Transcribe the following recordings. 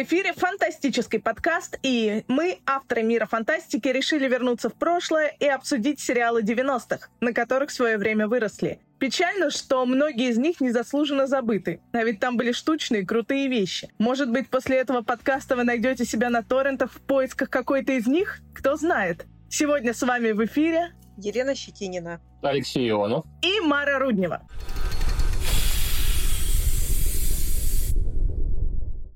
В эфире фантастический подкаст, и мы, авторы мира фантастики, решили вернуться в прошлое и обсудить сериалы 90-х, на которых в свое время выросли. Печально, что многие из них незаслуженно забыты, а ведь там были штучные, крутые вещи. Может быть, после этого подкаста вы найдете себя на торрентах в поисках какой-то из них? Кто знает. Сегодня с вами в эфире Елена Щетинина, Алексей Ионов и Мара Руднева.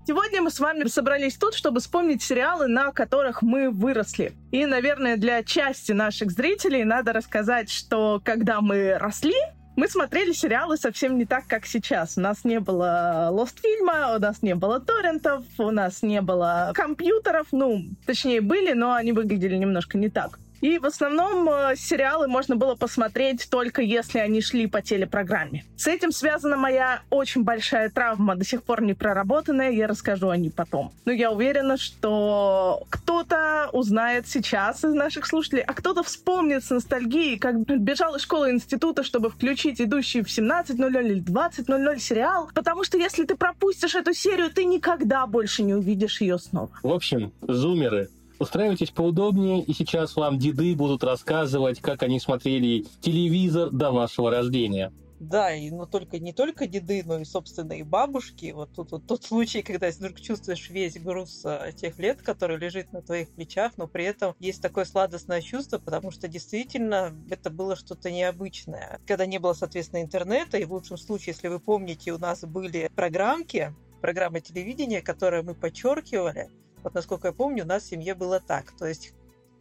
Сегодня мы с вами собрались тут, чтобы вспомнить сериалы, на которых мы выросли. И, наверное, для части наших зрителей надо рассказать, что когда мы росли, мы смотрели сериалы совсем не так, как сейчас. У нас не было Lost фильма, у нас не было торрентов, у нас не было компьютеров. Ну, точнее, были, но они выглядели немножко не так. И в основном э, сериалы можно было посмотреть только если они шли по телепрограмме. С этим связана моя очень большая травма, до сих пор не проработанная, я расскажу о ней потом. Но я уверена, что кто-то узнает сейчас из наших слушателей, а кто-то вспомнит с ностальгией, как бежал из школы института, чтобы включить идущий в 17.00 или 20.00 сериал, потому что если ты пропустишь эту серию, ты никогда больше не увидишь ее снова. В общем, зумеры, Устраивайтесь поудобнее, и сейчас вам деды будут рассказывать, как они смотрели телевизор до вашего рождения. Да, и но только не только деды, но и, собственно, и бабушки. Вот тут вот тот случай, когда вдруг чувствуешь весь груз а, тех лет, который лежит на твоих плечах, но при этом есть такое сладостное чувство, потому что действительно это было что-то необычное. Когда не было, соответственно, интернета, и в лучшем случае, если вы помните, у нас были программки, программы телевидения, которые мы подчеркивали, вот насколько я помню, у нас в семье было так. То есть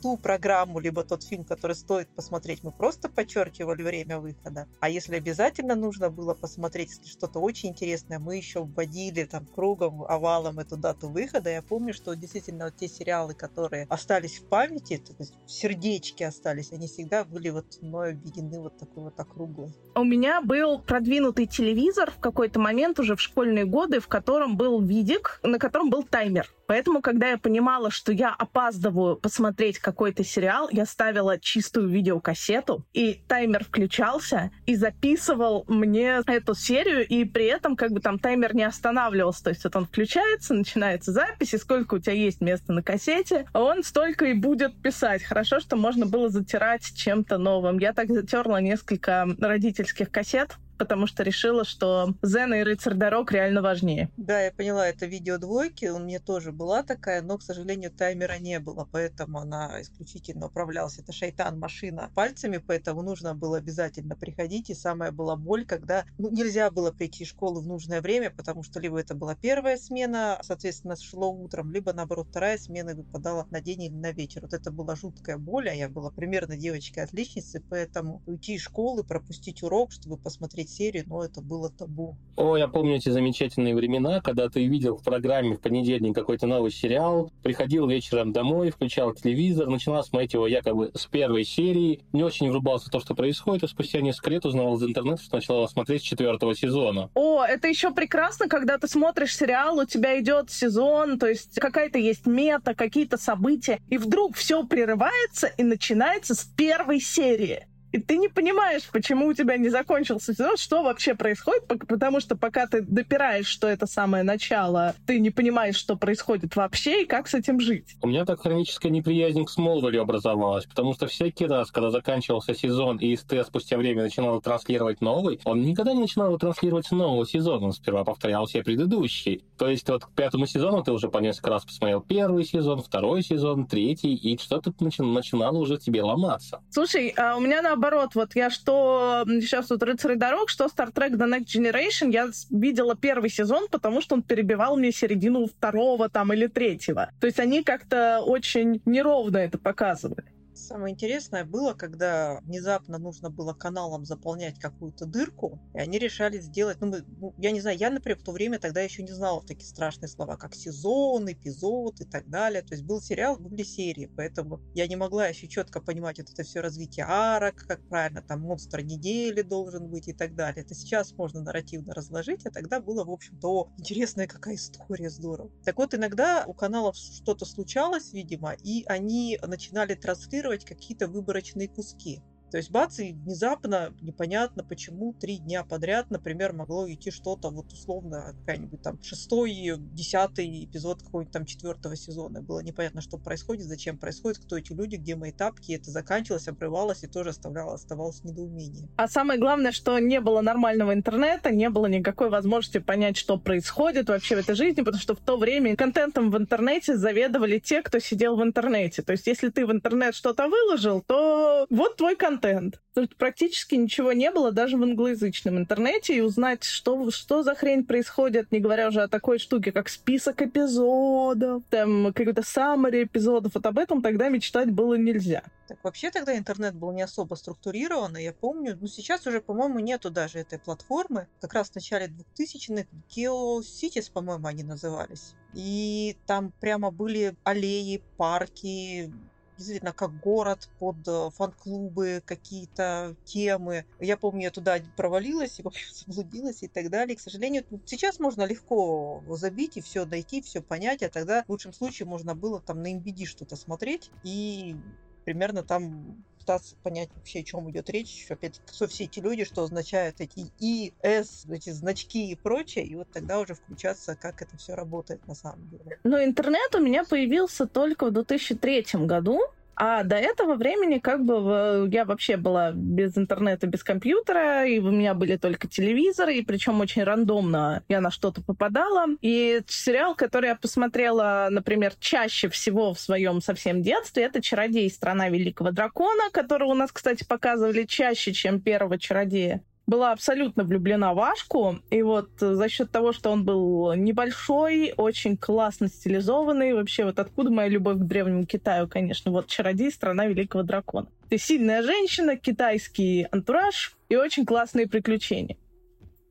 ту программу, либо тот фильм, который стоит посмотреть, мы просто подчеркивали время выхода. А если обязательно нужно было посмотреть, если что-то очень интересное, мы еще вводили там кругом, овалом эту дату выхода. Я помню, что действительно вот те сериалы, которые остались в памяти, то есть в сердечке остались, они всегда были вот мной объединены вот такой вот округлой. У меня был продвинутый телевизор в какой-то момент уже в школьные годы, в котором был видик, на котором был таймер. Поэтому, когда я понимала, что я опаздываю посмотреть какой-то сериал, я ставила чистую видеокассету, и таймер включался и записывал мне эту серию, и при этом как бы там таймер не останавливался. То есть вот он включается, начинается запись, и сколько у тебя есть места на кассете, он столько и будет писать. Хорошо, что можно было затирать чем-то новым. Я так затерла несколько родительских кассет, потому что решила, что Зена и Рыцарь Дорог реально важнее. Да, я поняла, это видео двойки, у меня тоже была такая, но, к сожалению, таймера не было, поэтому она исключительно управлялась. Это шайтан-машина пальцами, поэтому нужно было обязательно приходить, и самая была боль, когда ну, нельзя было прийти в школу в нужное время, потому что либо это была первая смена, соответственно, шло утром, либо, наоборот, вторая смена выпадала на день или на вечер. Вот это была жуткая боль, а я была примерно девочкой-отличницей, поэтому уйти из школы, пропустить урок, чтобы посмотреть серии, но это было табу. О, я помню эти замечательные времена, когда ты видел в программе в понедельник какой-то новый сериал, приходил вечером домой, включал телевизор, начинал смотреть его якобы с первой серии, не очень врубался в то, что происходит, и спустя несколько лет узнал из интернета, что начал его смотреть с четвертого сезона. О, это еще прекрасно, когда ты смотришь сериал, у тебя идет сезон, то есть какая-то есть мета, какие-то события, и вдруг все прерывается и начинается с первой серии. И ты не понимаешь, почему у тебя не закончился сезон, что вообще происходит, потому что пока ты допираешь, что это самое начало, ты не понимаешь, что происходит вообще и как с этим жить. У меня так хроническая неприязнь к Смолвелю образовалась, потому что всякий раз, когда заканчивался сезон и СТ спустя время начинал транслировать новый, он никогда не начинал транслировать нового сезона, он сперва повторял все предыдущие. То есть вот к пятому сезону ты уже по несколько раз посмотрел первый сезон, второй сезон, третий, и что-то начинало уже тебе ломаться. Слушай, а у меня на наоборот, вот я что сейчас вот «Рыцарь дорог», что Star Trek The Next Generation, я видела первый сезон, потому что он перебивал мне середину второго там или третьего. То есть они как-то очень неровно это показывали. Самое интересное было, когда внезапно нужно было каналам заполнять какую-то дырку, и они решали сделать, ну, ну, я не знаю, я, например, в то время тогда еще не знала такие страшные слова, как сезон, эпизод и так далее. То есть был сериал, были серии, поэтому я не могла еще четко понимать вот это все развитие арок, как правильно там монстр недели должен быть и так далее. Это сейчас можно нарративно разложить, а тогда было, в общем-то, интересная какая история, здорово. Так вот, иногда у каналов что-то случалось, видимо, и они начинали транслировать транслировать какие-то выборочные куски. То есть бац, и внезапно непонятно, почему три дня подряд, например, могло идти что-то вот условно какая-нибудь там шестой, десятый эпизод какого-нибудь там четвертого сезона. Было непонятно, что происходит, зачем происходит, кто эти люди, где мои тапки. Это заканчивалось, обрывалось и тоже оставляло, оставалось недоумение. А самое главное, что не было нормального интернета, не было никакой возможности понять, что происходит вообще в этой жизни, потому что в то время контентом в интернете заведовали те, кто сидел в интернете. То есть если ты в интернет что-то выложил, то вот твой контент контент. Тут практически ничего не было даже в англоязычном интернете, и узнать, что, что за хрень происходит, не говоря уже о такой штуке, как список эпизодов, там какой-то summary эпизодов, вот об этом тогда мечтать было нельзя. Так вообще тогда интернет был не особо структурирован, я помню, ну сейчас уже, по-моему, нету даже этой платформы. Как раз в начале 2000-х GeoCities, по-моему, они назывались. И там прямо были аллеи, парки, действительно как город под э, фан-клубы, какие-то темы. Я помню, я туда провалилась и, в общем, заблудилась и так далее. К сожалению, сейчас можно легко забить и все найти, все понять, а тогда в лучшем случае можно было там на MBD что-то смотреть и примерно там пытаться понять вообще, о чем идет речь. Опять кто все эти люди, что означают эти И, С, эти значки и прочее. И вот тогда уже включаться, как это все работает на самом деле. Но интернет у меня появился только в 2003 году. А до этого времени как бы я вообще была без интернета, без компьютера, и у меня были только телевизоры, и причем очень рандомно я на что-то попадала. И сериал, который я посмотрела, например, чаще всего в своем совсем детстве, это «Чародей. Страна Великого Дракона», который у нас, кстати, показывали чаще, чем первого «Чародея» была абсолютно влюблена в Ашку, и вот за счет того, что он был небольшой, очень классно стилизованный, вообще вот откуда моя любовь к Древнему Китаю, конечно, вот «Чародей. Страна Великого Дракона». Ты сильная женщина, китайский антураж и очень классные приключения.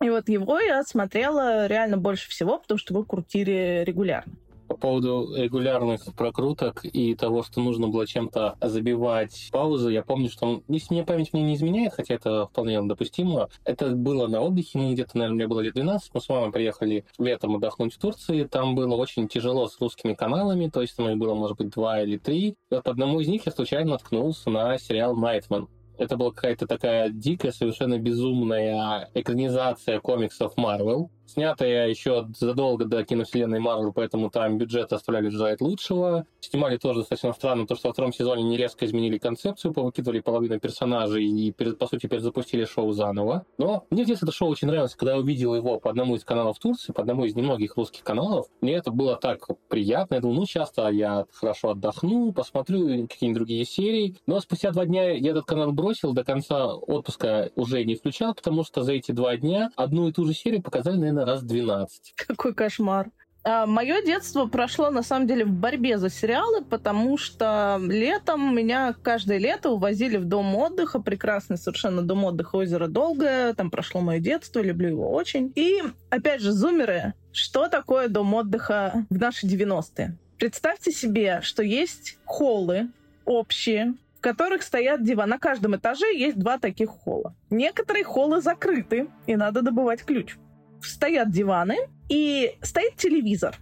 И вот его я смотрела реально больше всего, потому что его крутили регулярно по поводу регулярных прокруток и того, что нужно было чем-то забивать паузы, я помню, что, если мне память мне не изменяет, хотя это вполне допустимо, это было на отдыхе, мы где-то, наверное, мне было лет 12, мы с мамой приехали летом отдохнуть в Турции, там было очень тяжело с русскими каналами, то есть там их было, может быть, два или три. И вот по одному из них я случайно наткнулся на сериал «Найтман». Это была какая-то такая дикая, совершенно безумная экранизация комиксов Марвел, снятая еще задолго до киновселенной Марвел, поэтому там бюджет оставляли желать лучшего. Снимали тоже достаточно странно, то, что во втором сезоне не резко изменили концепцию, повыкидывали половину персонажей и, по сути, перезапустили шоу заново. Но мне здесь это шоу очень нравилось, когда я увидел его по одному из каналов Турции, по одному из немногих русских каналов. Мне это было так приятно. Я думал, ну, часто я хорошо отдохну, посмотрю какие-нибудь другие серии. Но спустя два дня я этот канал бросил, до конца отпуска уже не включал, потому что за эти два дня одну и ту же серию показали, наверное, наверное, раз 12. Какой кошмар. А, мое детство прошло, на самом деле, в борьбе за сериалы, потому что летом меня каждое лето увозили в дом отдыха, прекрасный совершенно дом отдыха озеро Долгое, там прошло мое детство, люблю его очень. И, опять же, зумеры, что такое дом отдыха в наши 90-е? Представьте себе, что есть холлы общие, в которых стоят диваны. На каждом этаже есть два таких холла. Некоторые холлы закрыты, и надо добывать ключ стоят диваны и стоит телевизор.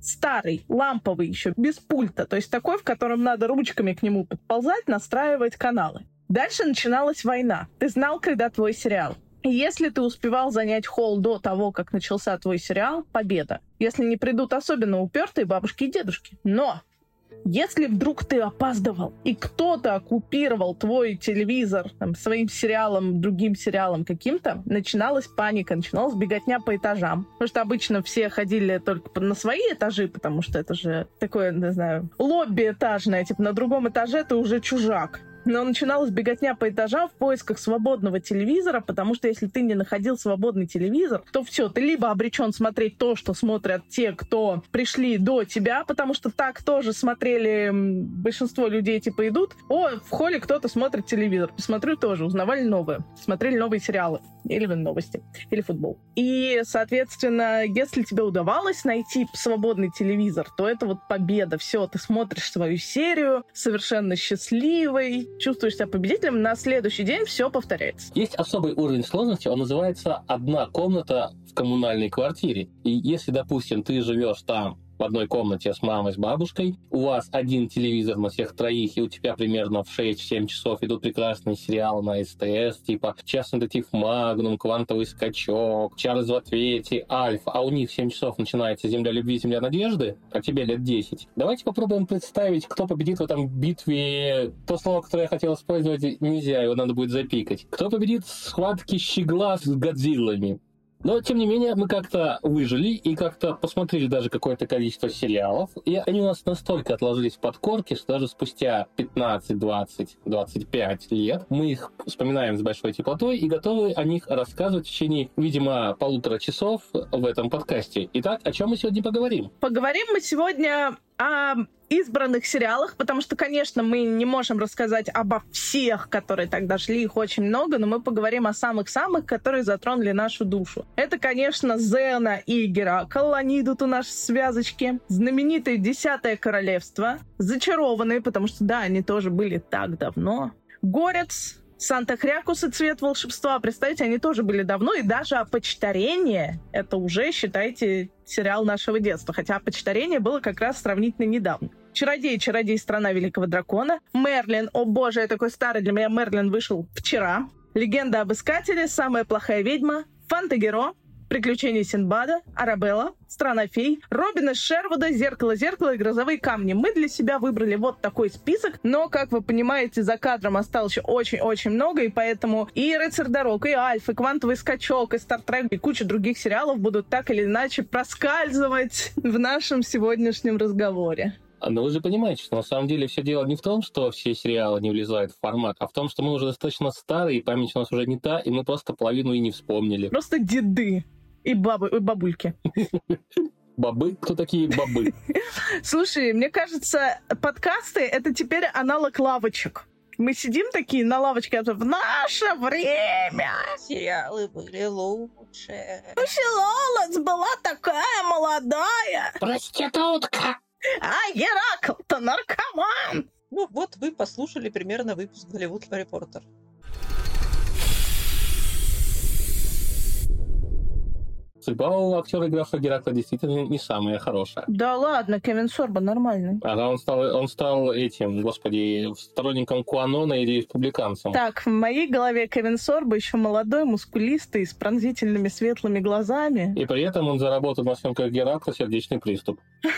Старый, ламповый еще, без пульта. То есть такой, в котором надо ручками к нему подползать, настраивать каналы. Дальше начиналась война. Ты знал, когда твой сериал. Если ты успевал занять холл до того, как начался твой сериал, победа. Если не придут особенно упертые бабушки и дедушки. Но если вдруг ты опаздывал, и кто-то оккупировал твой телевизор там, своим сериалом, другим сериалом каким-то, начиналась паника, начиналась беготня по этажам. Потому что обычно все ходили только на свои этажи, потому что это же такое, не знаю, лобби этажное. Типа на другом этаже ты уже чужак. Но начиналась беготня по этажам в поисках свободного телевизора, потому что если ты не находил свободный телевизор, то все, ты либо обречен смотреть то, что смотрят те, кто пришли до тебя, потому что так тоже смотрели большинство людей, типа идут, о, в холле кто-то смотрит телевизор, посмотрю тоже, узнавали новые, смотрели новые сериалы, или новости, или футбол. И, соответственно, если тебе удавалось найти свободный телевизор, то это вот победа. Все, ты смотришь свою серию, совершенно счастливый, чувствуешь себя победителем, на следующий день все повторяется. Есть особый уровень сложности, он называется «одна комната в коммунальной квартире». И если, допустим, ты живешь там в одной комнате с мамой, с бабушкой, у вас один телевизор на всех троих, и у тебя примерно в 6-7 часов идут прекрасные сериалы на СТС, типа «Частный детектив Магнум», «Квантовый скачок», «Чарльз в ответе», «Альф», а у них в 7 часов начинается «Земля любви», «Земля надежды», а тебе лет 10. Давайте попробуем представить, кто победит в этом битве. То слово, которое я хотел использовать, нельзя, его надо будет запикать. Кто победит в схватке щегла с Годзиллами? Но, тем не менее, мы как-то выжили и как-то посмотрели даже какое-то количество сериалов, и они у нас настолько отложились в подкорке, что даже спустя 15, 20, 25 лет мы их вспоминаем с большой теплотой и готовы о них рассказывать в течение, видимо, полутора часов в этом подкасте. Итак, о чем мы сегодня поговорим? Поговорим мы сегодня о избранных сериалах, потому что, конечно, мы не можем рассказать обо всех, которые тогда шли, их очень много, но мы поговорим о самых-самых, которые затронули нашу душу. Это, конечно, Зена и Геракл, они идут у нас в связочке. Знаменитое Десятое Королевство. Зачарованные, потому что, да, они тоже были так давно. Горец, Санта-Хрякус и Цвет волшебства, представьте, они тоже были давно, и даже «Опочтарение» — это уже, считайте, сериал нашего детства, хотя «Опочтарение» было как раз сравнительно недавно. Чародей, чародей, страна великого дракона. Мерлин, о боже, я такой старый, для меня Мерлин вышел вчера. Легенда об искателе, самая плохая ведьма, Фантагеро, Приключения Синбада, Арабелла, Страна фей, Робина Шервуда, Зеркало, Зеркало и Грозовые камни. Мы для себя выбрали вот такой список, но, как вы понимаете, за кадром осталось еще очень-очень много, и поэтому и Рыцарь дорог, и Альф, и Квантовый скачок, и Стартрек, и куча других сериалов будут так или иначе проскальзывать в нашем сегодняшнем разговоре. Но вы же понимаете, что на самом деле все дело не в том, что все сериалы не влезают в формат, а в том, что мы уже достаточно старые, и память у нас уже не та, и мы просто половину и не вспомнили. Просто деды. И, бабы, и бабульки. Бабы? Кто такие бабы? Слушай, мне кажется, подкасты — это теперь аналог лавочек. Мы сидим такие на лавочке, а в наше время. Сериалы были лучше. Лолоц была такая молодая. Проститутка. А Геракл-то наркоман. Ну вот вы послушали примерно выпуск Голливуд Репортер. Судьба у актера, игравшего Геракла, действительно не самая хорошая. Да ладно, Кевин Сорба нормальный. Ага, он стал, он стал этим, господи, сторонником Куанона или республиканцем. Так, в моей голове Кевин Сорба еще молодой, мускулистый, с пронзительными светлыми глазами. И при этом он заработал на съемках Геракла сердечный приступ.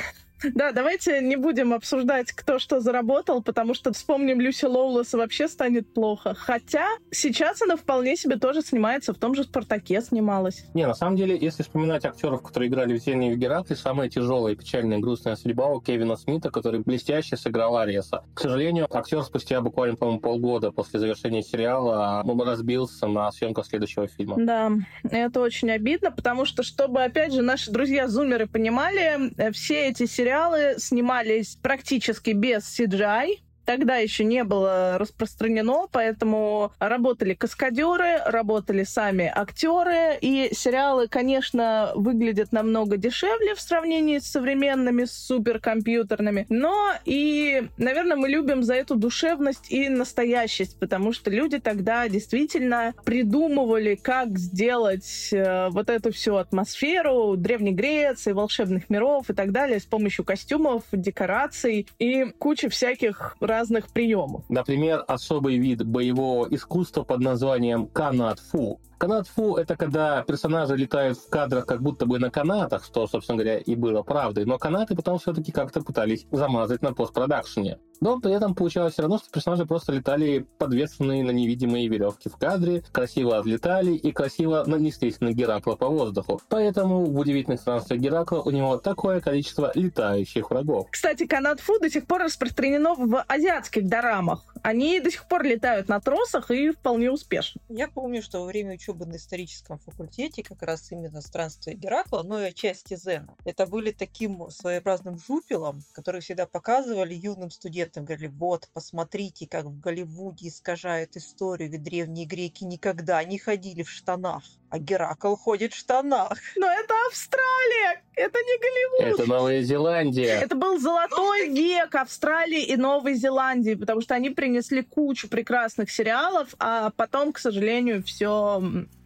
Да, давайте не будем обсуждать, кто что заработал, потому что вспомним Люси Лоулес, вообще станет плохо. Хотя сейчас она вполне себе тоже снимается, в том же «Спартаке» снималась. Не, на самом деле, если вспоминать актеров, которые играли в «Зене и в Геракле», самая тяжелая, печальная, грустная судьба у Кевина Смита, который блестяще сыграл Ареса. К сожалению, актер спустя буквально, по-моему, полгода после завершения сериала ну, разбился на съемках следующего фильма. Да, это очень обидно, потому что, чтобы, опять же, наши друзья-зумеры понимали, э, все эти сериалы сериалы снимались практически без CGI, тогда еще не было распространено, поэтому работали каскадеры, работали сами актеры, и сериалы, конечно, выглядят намного дешевле в сравнении с современными суперкомпьютерными, но и, наверное, мы любим за эту душевность и настоящесть, потому что люди тогда действительно придумывали, как сделать э, вот эту всю атмосферу Древней Греции, волшебных миров и так далее с помощью костюмов, декораций и кучи всяких разных приемов. Например, особый вид боевого искусства под названием канат-фу. Канат-фу — это когда персонажи летают в кадрах как будто бы на канатах, что, собственно говоря, и было правдой, но канаты потом все-таки как-то пытались замазать на постпродакшене. Но при этом получалось все равно, что персонажи просто летали подвешенные на невидимые веревки в кадре, красиво взлетали и красиво нанеслись на Геракла по воздуху. Поэтому в удивительных странствиях Геракла у него такое количество летающих врагов. Кстати, канат Фу до сих пор распространено в азиатских дорамах. Они до сих пор летают на тросах и вполне успешно. Я помню, что во время учебы на историческом факультете как раз именно странствие Геракла, но и отчасти Зена. Это были таким своеобразным жупелом, который всегда показывали юным студентам говорили, вот, посмотрите, как в Голливуде искажают историю, ведь древние греки никогда не ходили в штанах, а Геракл ходит в штанах. Но это Австралия, это не Голливуд. Это Новая Зеландия. Это был золотой век Австралии и Новой Зеландии, потому что они принесли кучу прекрасных сериалов, а потом, к сожалению, все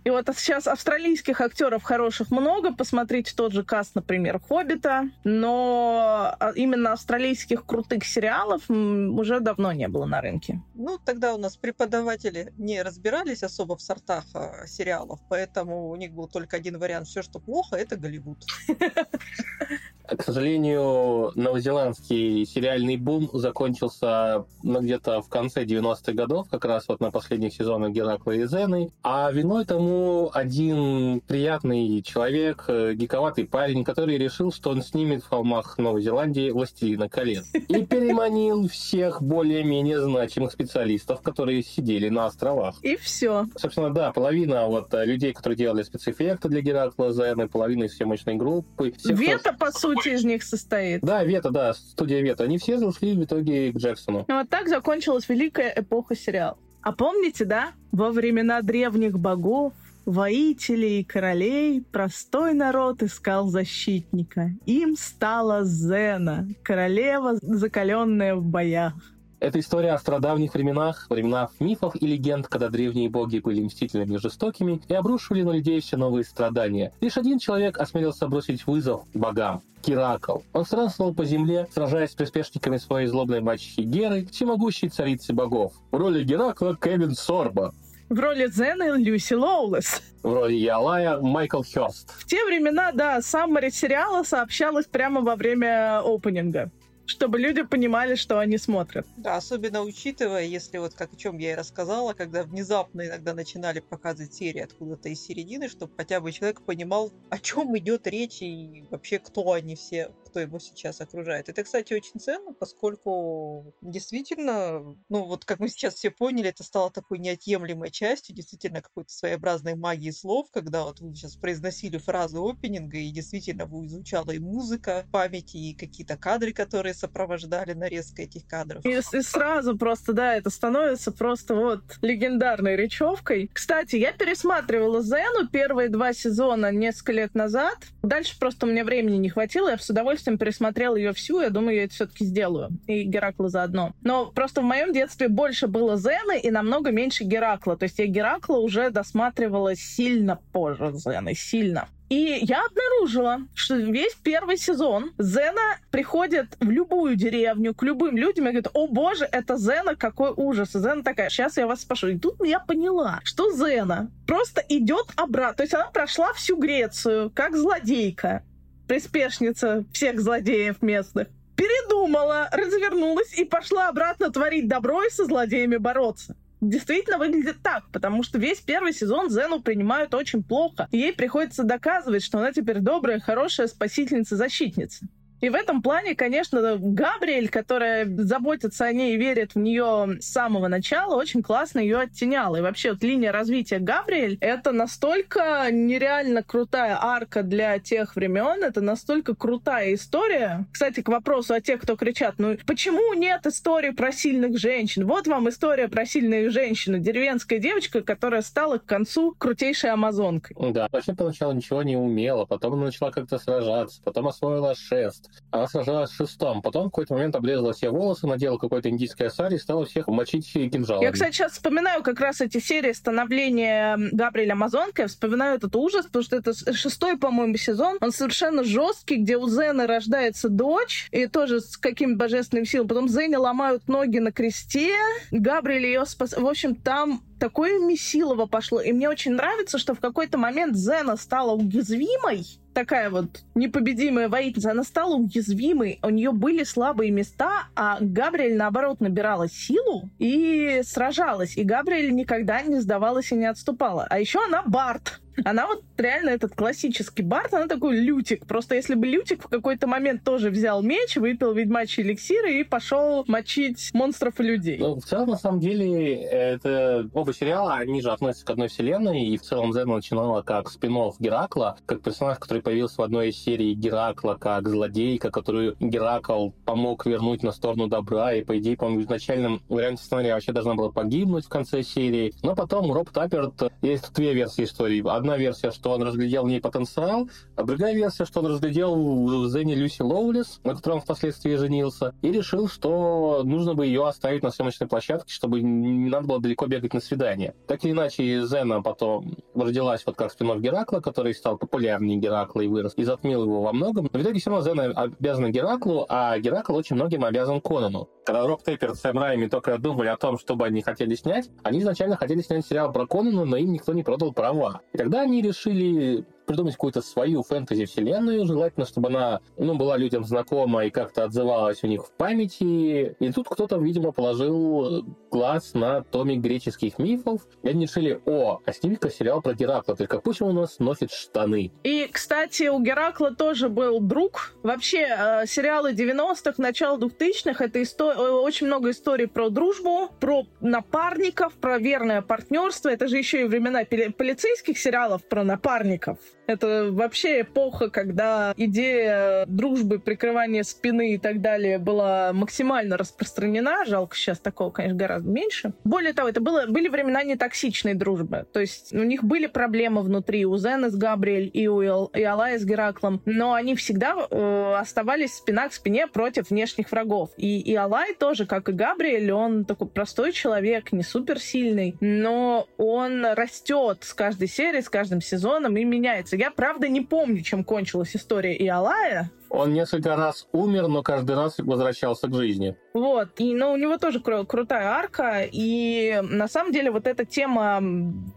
И вот сейчас австралийских актеров хороших много. Посмотрите тот же каст, например, «Хоббита». Но а, именно австралийских крутых сериалов уже давно не было на рынке. Ну, тогда у нас преподаватели не разбирались особо в сортах э, сериалов, поэтому у них был только один вариант. Все, что плохо, это Голливуд. К сожалению, новозеландский сериальный бум закончился ну, где-то в конце 90-х годов, как раз вот на последних сезонах Геракла и Зены. А виной тому один приятный человек, э, гиковатый парень, который решил, что он снимет в холмах Новой Зеландии «Властелина колец». И переманил всех более-менее значимых специалистов, которые сидели на островах. И все. Собственно, да, половина вот э, людей, которые делали спецэффекты для Геракла Зены, половина из съемочной группы. Всех, Вета, кто... по сути, из них состоит. Да, Вета, да, студия Вета. Они все зашли в итоге к Джексону. Ну, вот так закончилась великая эпоха сериала. А помните, да, во времена древних богов воителей и королей простой народ искал защитника. Им стала Зена, королева, закаленная в боях. Это история о страдавних временах, временах мифов и легенд, когда древние боги были мстительными и жестокими и обрушивали на людей все новые страдания. Лишь один человек осмелился бросить вызов богам. Киракл. Он странствовал по земле, сражаясь с приспешниками своей злобной мачехи Геры, всемогущей царицы богов. В роли Геракла Кевин Сорба. В роли Зены Люси Лоулес. В роли Ялая Майкл Хёрст. В те времена, да, саммари сериала сообщалось прямо во время опенинга чтобы люди понимали, что они смотрят. Да, особенно учитывая, если вот как о чем я и рассказала, когда внезапно иногда начинали показывать серии откуда-то из середины, чтобы хотя бы человек понимал, о чем идет речь и вообще кто они все, кто его сейчас окружает. Это, кстати, очень ценно, поскольку действительно, ну вот как мы сейчас все поняли, это стало такой неотъемлемой частью, действительно какой-то своеобразной магии слов, когда вот вы сейчас произносили фразы опенинга, и действительно вы звучала и музыка в памяти, и какие-то кадры, которые сопровождали нарезка этих кадров. И, и сразу просто, да, это становится просто вот легендарной речевкой. Кстати, я пересматривала Зену первые два сезона несколько лет назад. Дальше просто мне времени не хватило, я с удовольствием пересмотрела ее всю, я думаю, я это все-таки сделаю. И Геракла заодно. Но просто в моем детстве больше было Зены и намного меньше Геракла. То есть я Геракла уже досматривала сильно позже Зены, сильно. И я обнаружила, что весь первый сезон Зена приходит в любую деревню, к любым людям и говорит, о боже, это Зена, какой ужас. И Зена такая, сейчас я вас спрошу. И тут я поняла, что Зена просто идет обратно. То есть она прошла всю Грецию, как злодейка, приспешница всех злодеев местных. Передумала, развернулась и пошла обратно творить добро и со злодеями бороться действительно выглядит так, потому что весь первый сезон Зену принимают очень плохо. Ей приходится доказывать, что она теперь добрая, хорошая спасительница-защитница. И в этом плане, конечно, Габриэль, которая заботится о ней и верит в нее с самого начала, очень классно ее оттеняла. И вообще вот линия развития Габриэль — это настолько нереально крутая арка для тех времен, это настолько крутая история. Кстати, к вопросу о тех, кто кричат, ну почему нет истории про сильных женщин? Вот вам история про сильную женщину. Деревенская девочка, которая стала к концу крутейшей амазонкой. Да, вообще поначалу ничего не умела, потом она начала как-то сражаться, потом освоила шест, она сражалась шестом. Потом в какой-то момент обрезала все волосы, надела какой-то индийский сари и стала всех мочить кинжалами. Я, кстати, сейчас вспоминаю как раз эти серии становления Габриэля Амазонка. Я вспоминаю этот ужас, потому что это шестой, по-моему, сезон. Он совершенно жесткий, где у Зены рождается дочь, и тоже с каким божественным силам. Потом Зене ломают ноги на кресте, Габриэль ее спас... В общем, там такое месилово пошло. И мне очень нравится, что в какой-то момент Зена стала уязвимой, такая вот непобедимая воительница, она стала уязвимой, у нее были слабые места, а Габриэль, наоборот, набирала силу и сражалась. И Габриэль никогда не сдавалась и не отступала. А еще она Барт. Она вот реально этот классический Барт, она такой лютик. Просто если бы лютик в какой-то момент тоже взял меч, выпил ведьмачий эликсир и пошел мочить монстров и людей. Ну, в целом, на самом деле, это оба сериала, они же относятся к одной вселенной, и в целом Зена начинала как спин Геракла, как персонаж, который появился в одной из серий Геракла, как злодейка, которую Геракл помог вернуть на сторону добра, и, по идее, по-моему, в изначальном варианте сценария вообще должна была погибнуть в конце серии. Но потом Роб Тапперт, есть две версии истории. Одна одна версия, что он разглядел в ней потенциал, а другая версия, что он разглядел в Зене Люси Лоулес, на котором впоследствии женился, и решил, что нужно бы ее оставить на съемочной площадке, чтобы не надо было далеко бегать на свидание. Так или иначе, Зена потом родилась вот как спинов Геракла, который стал популярнее Геракла и вырос, и затмил его во многом. Но в итоге все равно Зена обязана Гераклу, а Геракл очень многим обязан Конану. Когда Рок Тейпер с Сэм Райми только думали о том, чтобы они хотели снять, они изначально хотели снять сериал про Конана, но им никто не продал права. И тогда они решили придумать какую-то свою фэнтези-вселенную, желательно, чтобы она ну, была людям знакома и как-то отзывалась у них в памяти. И тут кто-то, видимо, положил глаз на томик греческих мифов, и они решили, о, а сними-ка сериал про Геракла, только пусть он у нас носит штаны. И, кстати, у Геракла тоже был друг. Вообще, э, сериалы 90-х, начало 2000-х, это исто... Э, очень много историй про дружбу, про напарников, про верное партнерство. Это же еще и времена полицейских сериалов про напарников. Это вообще эпоха, когда идея дружбы, прикрывания спины и так далее была максимально распространена. Жалко, сейчас такого, конечно, гораздо меньше. Более того, это было, были времена нетоксичной дружбы. То есть у них были проблемы внутри у Зены с Габриэль и у Эл, и Алая с Гераклом, но они всегда э, оставались спина к спине против внешних врагов. И, и Алай тоже, как и Габриэль, он такой простой человек, не суперсильный, но он растет с каждой серией, с каждым сезоном и меняется я, правда, не помню, чем кончилась история Иолая. Он несколько раз умер, но каждый раз возвращался к жизни. Вот. И, ну, у него тоже кру- крутая арка. И на самом деле вот эта тема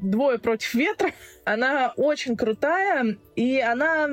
«Двое против ветра», она очень крутая. И она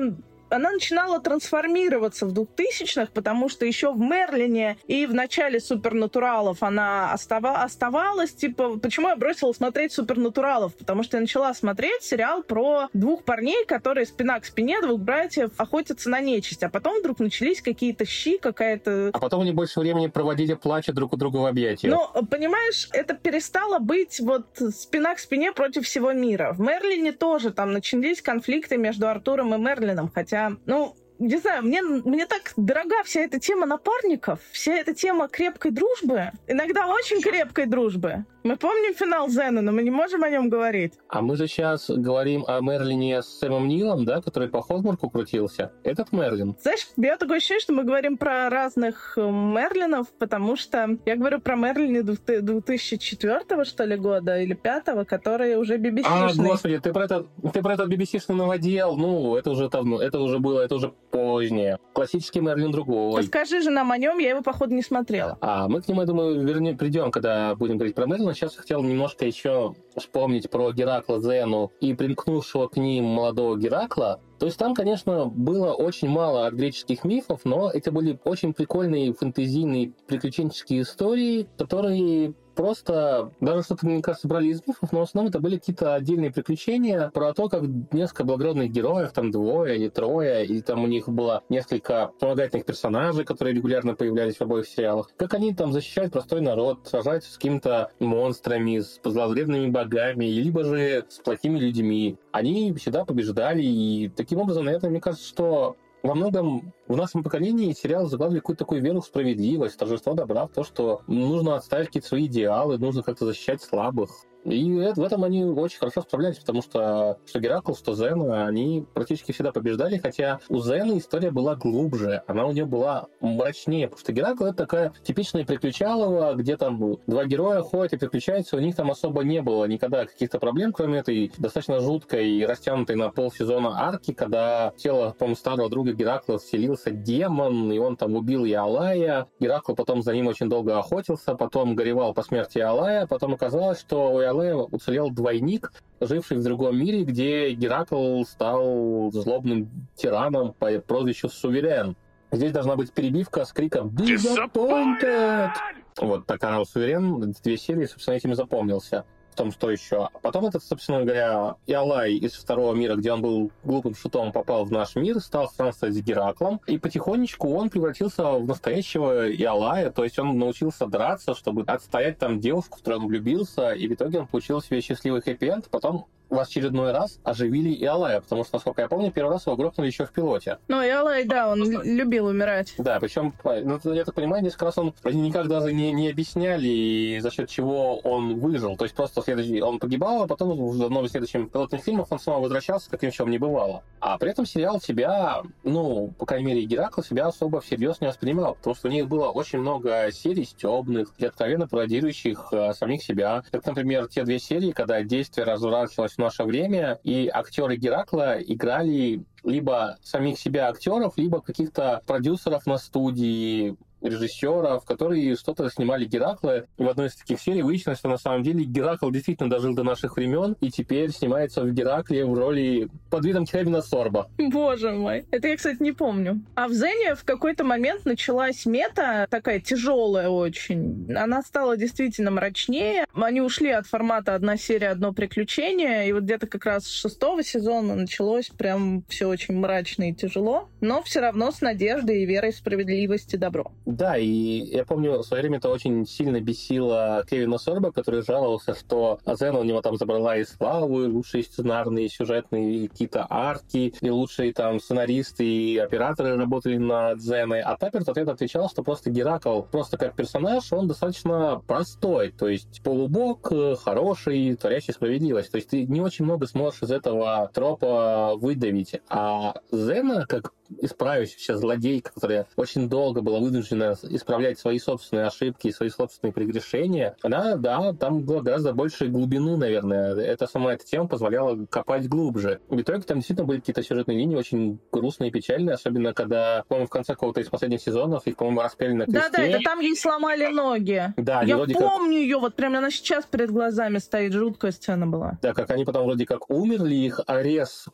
она начинала трансформироваться в 2000-х, потому что еще в Мерлине и в начале Супернатуралов она остава оставалась. Типа, почему я бросила смотреть Супернатуралов? Потому что я начала смотреть сериал про двух парней, которые спина к спине, двух братьев, охотятся на нечисть. А потом вдруг начались какие-то щи, какая-то... А потом они больше времени проводили плача друг у друга в объятиях. Но, понимаешь, это перестало быть вот спина к спине против всего мира. В Мерлине тоже там начались конфликты между Артуром и Мерлином, хотя хотя, ну, не знаю, мне, мне так дорога вся эта тема напарников, вся эта тема крепкой дружбы, иногда очень крепкой дружбы. Мы помним финал Зена, но мы не можем о нем говорить. А мы же сейчас говорим о Мерлине с Сэмом Нилом, да, который по Хогмарку крутился. Этот Мерлин. Знаешь, я такое ощущение, что мы говорим про разных э, Мерлинов, потому что я говорю про Мерлине 2004 что ли, года или 5 которые уже BBC-шные. А, господи, ты про этот, ты про этот BBC-шный новодел. Ну, это уже давно, это уже было, это уже позднее. Классический Мерлин другой. Расскажи же нам о нем, я его, походу, не смотрела. А мы к нему, я думаю, вернее, придем, когда будем говорить про Мерлина сейчас хотел немножко еще вспомнить про Геракла Зену и примкнувшего к ним молодого Геракла. То есть там, конечно, было очень мало от греческих мифов, но это были очень прикольные фэнтезийные приключенческие истории, которые просто даже что-то, мне кажется, брали из мифов, но в основном это были какие-то отдельные приключения про то, как несколько благородных героев, там двое или трое, и там у них было несколько помогательных персонажей, которые регулярно появлялись в обоих сериалах, как они там защищают простой народ, сражаются с какими-то монстрами, с зловредными богами, либо же с плохими людьми. Они всегда побеждали, и таким образом, наверное, мне кажется, что во многом в нашем поколении сериал заглавили какую-то такую веру в справедливость, торжество добра, в то, что нужно отставить какие-то свои идеалы, нужно как-то защищать слабых. И в этом они очень хорошо справлялись, потому что что Геракл, что Зена, они практически всегда побеждали, хотя у Зены история была глубже, она у нее была мрачнее, потому что Геракл это такая типичная приключалова, где там два героя ходят и приключаются, у них там особо не было никогда каких-то проблем, кроме этой достаточно жуткой и растянутой на полсезона арки, когда тело, по старого друга Геракла вселился демон, и он там убил Иолая. Геракл потом за ним очень долго охотился, потом горевал по смерти Иолая, потом оказалось, что у Иолая уцелел двойник, живший в другом мире, где Геракл стал злобным тираном по прозвищу Суверен. Здесь должна быть перебивка с криком «Disappointed!» Вот так орал Суверен, две серии, собственно, этим запомнился том, что еще. Потом этот, собственно говоря, Иолай из второго мира, где он был глупым шутом, попал в наш мир, стал странствовать с Гераклом, и потихонечку он превратился в настоящего Иолая, то есть он научился драться, чтобы отстоять там девушку, в которую он влюбился, и в итоге он получил себе счастливый хэппи-энд, потом в очередной раз оживили Иолая, потому что, насколько я помню, первый раз его грохнули еще в пилоте. Ну, Иолай, да, он любил умирать. Да, причем, ну, я так понимаю, несколько раз он никак даже не, не объясняли, за счет чего он выжил. То есть просто следующий, он погибал, а потом в одном из следующих пилотных фильмов он снова возвращался, как ни в чем не бывало. А при этом сериал себя, ну, по крайней мере, Геракл себя особо всерьез не воспринимал, потому что у них было очень много серий стебных и откровенно пародирующих э, самих себя. Как, например, те две серии, когда действие разворачивалось наше время, и актеры Геракла играли либо самих себя актеров, либо каких-то продюсеров на студии, режиссеров, которые что-то снимали Геракла. И в одной из таких серий выяснилось, что на самом деле Геракл действительно дожил до наших времен и теперь снимается в Геракле в роли под видом Кевина Сорба. Боже мой. Это я, кстати, не помню. А в Зене в какой-то момент началась мета такая тяжелая очень. Она стала действительно мрачнее. Они ушли от формата одна серия, одно приключение. И вот где-то как раз с шестого сезона началось прям все очень мрачно и тяжело. Но все равно с надеждой и верой в справедливость и добро. Да, и я помню, в свое время это очень сильно бесило Кевина Сорба, который жаловался, что Азен у него там забрала и славу, и лучшие сценарные, сюжетные какие-то арки, и лучшие там сценаристы и операторы работали над Зеной. А Тапперт ответ отвечал, что просто Геракл, просто как персонаж, он достаточно простой, то есть полубог, хороший, творящий справедливость. То есть ты не очень много сможешь из этого тропа выдавить. А Зена, как исправившаяся злодейка, которая очень долго была вынуждена исправлять свои собственные ошибки, свои собственные прегрешения, она, да, там было гораздо больше глубины, наверное. Это сама эта тема позволяла копать глубже. В итоге там действительно были какие-то сюжетные линии очень грустные и печальные, особенно когда, по-моему, в конце какого-то из последних сезонов их, по-моему, распяли на кресте. Да-да, это там ей сломали ноги. Да, Я помню как... ее, вот прям она сейчас перед глазами стоит, жуткая сцена была. Да, как они потом вроде как умерли, их арест,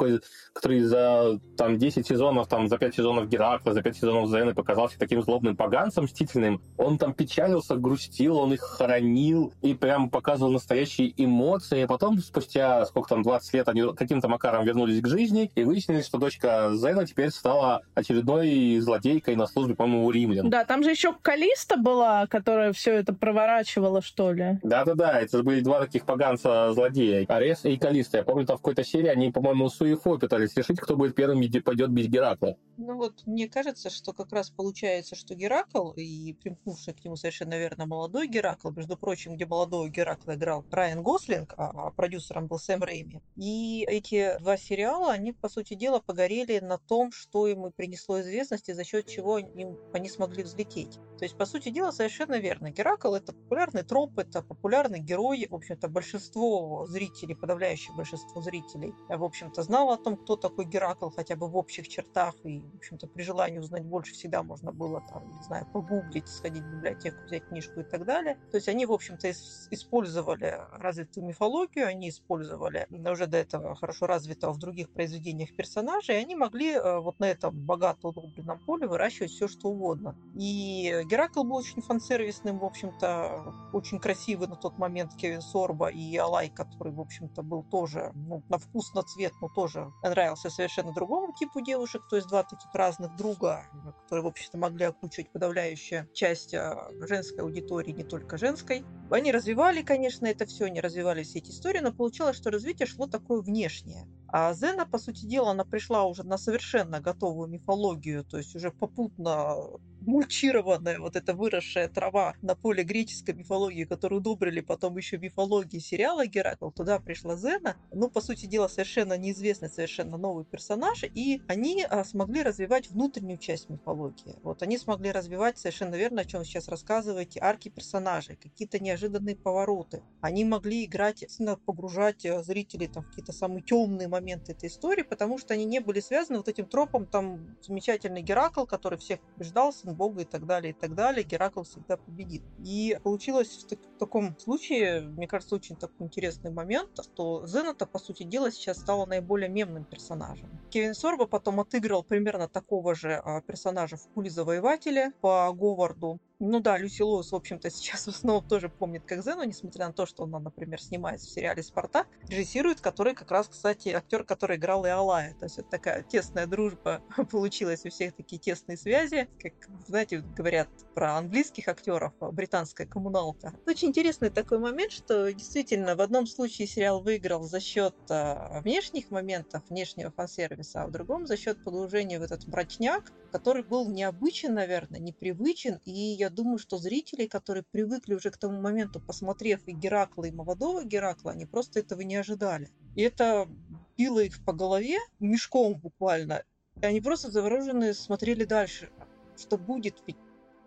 который за там 10 сезонов там там за пять сезонов Геракла, за пять сезонов Зены показался таким злобным поганцем мстительным. Он там печалился, грустил, он их хоронил и прям показывал настоящие эмоции. А потом, спустя сколько там, 20 лет, они каким-то макаром вернулись к жизни и выяснили, что дочка Зена теперь стала очередной злодейкой на службе, по-моему, у римлян. Да, там же еще Калиста была, которая все это проворачивала, что ли. Да-да-да, это были два таких поганца-злодея. Арес и Калиста. Я помню, там в какой-то серии они, по-моему, Суефо пытались решить, кто будет первым пойдет бить Геракла. Ну вот, мне кажется, что как раз получается, что Геракл и примкнувший к нему совершенно верно молодой Геракл, между прочим, где молодого Геракла играл Райан Гослинг, а продюсером был Сэм Рейми. И эти два сериала, они, по сути дела, погорели на том, что им принесло известность и за счет чего они, они смогли взлететь. То есть, по сути дела, совершенно верно. Геракл — это популярный троп, это популярный герой. В общем-то, большинство зрителей, подавляющее большинство зрителей, в общем-то, знало о том, кто такой Геракл, хотя бы в общих чертах и, в общем-то, при желании узнать больше всегда можно было, там, не знаю, погуглить, сходить в библиотеку, взять книжку и так далее. То есть они, в общем-то, использовали развитую мифологию, они использовали уже до этого хорошо развитого в других произведениях персонажей, и они могли э, вот на этом богато удобренном поле выращивать все, что угодно. И Геракл был очень фан-сервисным, в общем-то, очень красивый на тот момент Кевин Сорба и Алай, который, в общем-то, был тоже ну, на вкус, на цвет, но тоже нравился совершенно другому типу девушек, то есть два таких разных друга, которые, в общем-то, могли окучивать подавляющая часть а, женской аудитории, не только женской. Они развивали, конечно, это все, они развивали все эти истории, но получалось, что развитие шло такое внешнее. А Зена, по сути дела, она пришла уже на совершенно готовую мифологию, то есть уже попутно мульчированная вот эта выросшая трава на поле греческой мифологии, которую удобрили потом еще мифологии сериала Геракл, туда пришла Зена, ну, по сути дела, совершенно неизвестный, совершенно новый персонаж, и они а, смогли развивать внутреннюю часть мифологии. Вот они смогли развивать совершенно верно, о чем вы сейчас рассказываете, арки персонажей, какие-то неожиданные повороты. Они могли играть, погружать э, зрителей там, в какие-то самые темные моменты этой истории, потому что они не были связаны вот этим тропом, там, замечательный Геракл, который всех побеждал, Бога и так далее, и так далее, Геракл всегда победит. И получилось в, так, в таком случае, мне кажется, очень такой интересный момент, что Зената, по сути дела, сейчас стала наиболее мемным персонажем. Кевин Сорба потом отыграл примерно такого же а, персонажа в Пуле Завоевателя по Говарду. Ну да, Люси Лоус, в общем-то, сейчас в основном тоже помнит как Зену, несмотря на то, что она, например, снимается в сериале «Спартак», режиссирует, который как раз, кстати, актер, который играл и Алая. То есть это такая тесная дружба получилась, у всех такие тесные связи. Как, знаете, говорят про английских актеров, британская коммуналка. Очень интересный такой момент, что действительно в одном случае сериал выиграл за счет а, внешних моментов, внешнего фан-сервиса, а в другом за счет погружения в этот мрачняк, который был необычен, наверное, непривычен, и я думаю, что зрители, которые привыкли уже к тому моменту, посмотрев и Геракла, и молодого Геракла, они просто этого не ожидали. И это било их по голове мешком буквально. И они просто завороженные смотрели дальше. Что будет? Ведь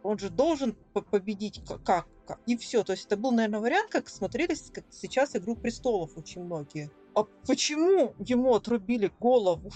он же должен победить как? как? И все. То есть это был, наверное, вариант, как смотрелись как сейчас «Игру престолов» очень многие. А почему ему отрубили голову?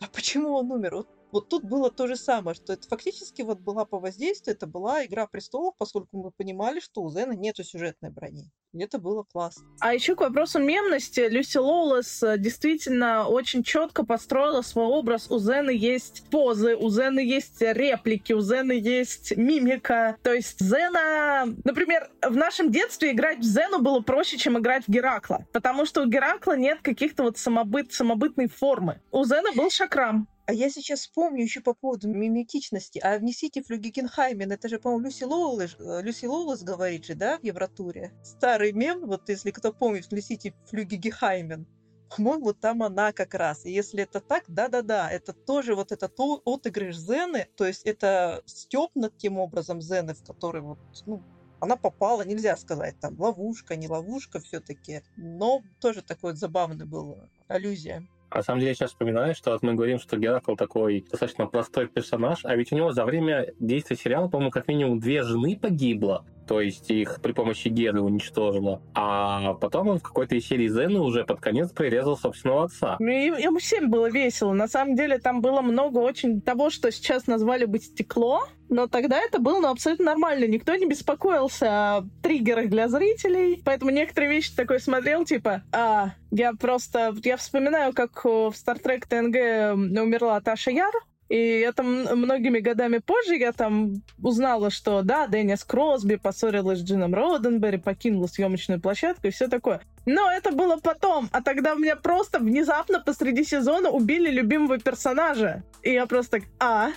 А почему он умер? Вот вот тут было то же самое, что это фактически вот была по воздействию, это была «Игра престолов», поскольку мы понимали, что у Зена нету сюжетной брони. И это было классно. А еще к вопросу мемности, Люси Лоулес э, действительно очень четко построила свой образ. У Зены есть позы, у Зены есть реплики, у Зены есть мимика. То есть Зена... Например, в нашем детстве играть в Зену было проще, чем играть в Геракла. Потому что у Геракла нет каких-то вот самобыт, самобытной формы. У Зена был шакрам. А я сейчас вспомню еще по поводу миметичности. А внесите Флюгегенхаймен, это же, по-моему, Люси Лоулес, э, Люси Лоулес говорит же, да, в Евротуре? Старый мем, вот если кто помнит, внесите Флюгегенхаймен. По-моему, там она как раз. И если это так, да-да-да, это тоже вот этот отыгрыш Зены, то есть это степ над тем образом Зены, в который вот, ну, она попала, нельзя сказать, там, ловушка, не ловушка все-таки, но тоже такой забавный был аллюзия. На самом деле, я сейчас вспоминаю, что вот мы говорим, что Геракл такой достаточно простой персонаж, а ведь у него за время действия сериала, по-моему, как минимум две жены погибло то есть их при помощи Геры уничтожила. А потом он в какой-то из серии Зены уже под конец прирезал собственного отца. Ну, им всем было весело. На самом деле там было много очень того, что сейчас назвали бы стекло, но тогда это было ну, абсолютно нормально. Никто не беспокоился о триггерах для зрителей. Поэтому некоторые вещи такой смотрел, типа, а, я просто... Я вспоминаю, как в Star Trek TNG умерла Таша Яр, и это многими годами позже я там узнала, что да, Деннис Кросби поссорилась с Джином Роденберри, покинула съемочную площадку и все такое. Но это было потом, а тогда меня просто внезапно посреди сезона убили любимого персонажа. И я просто, а,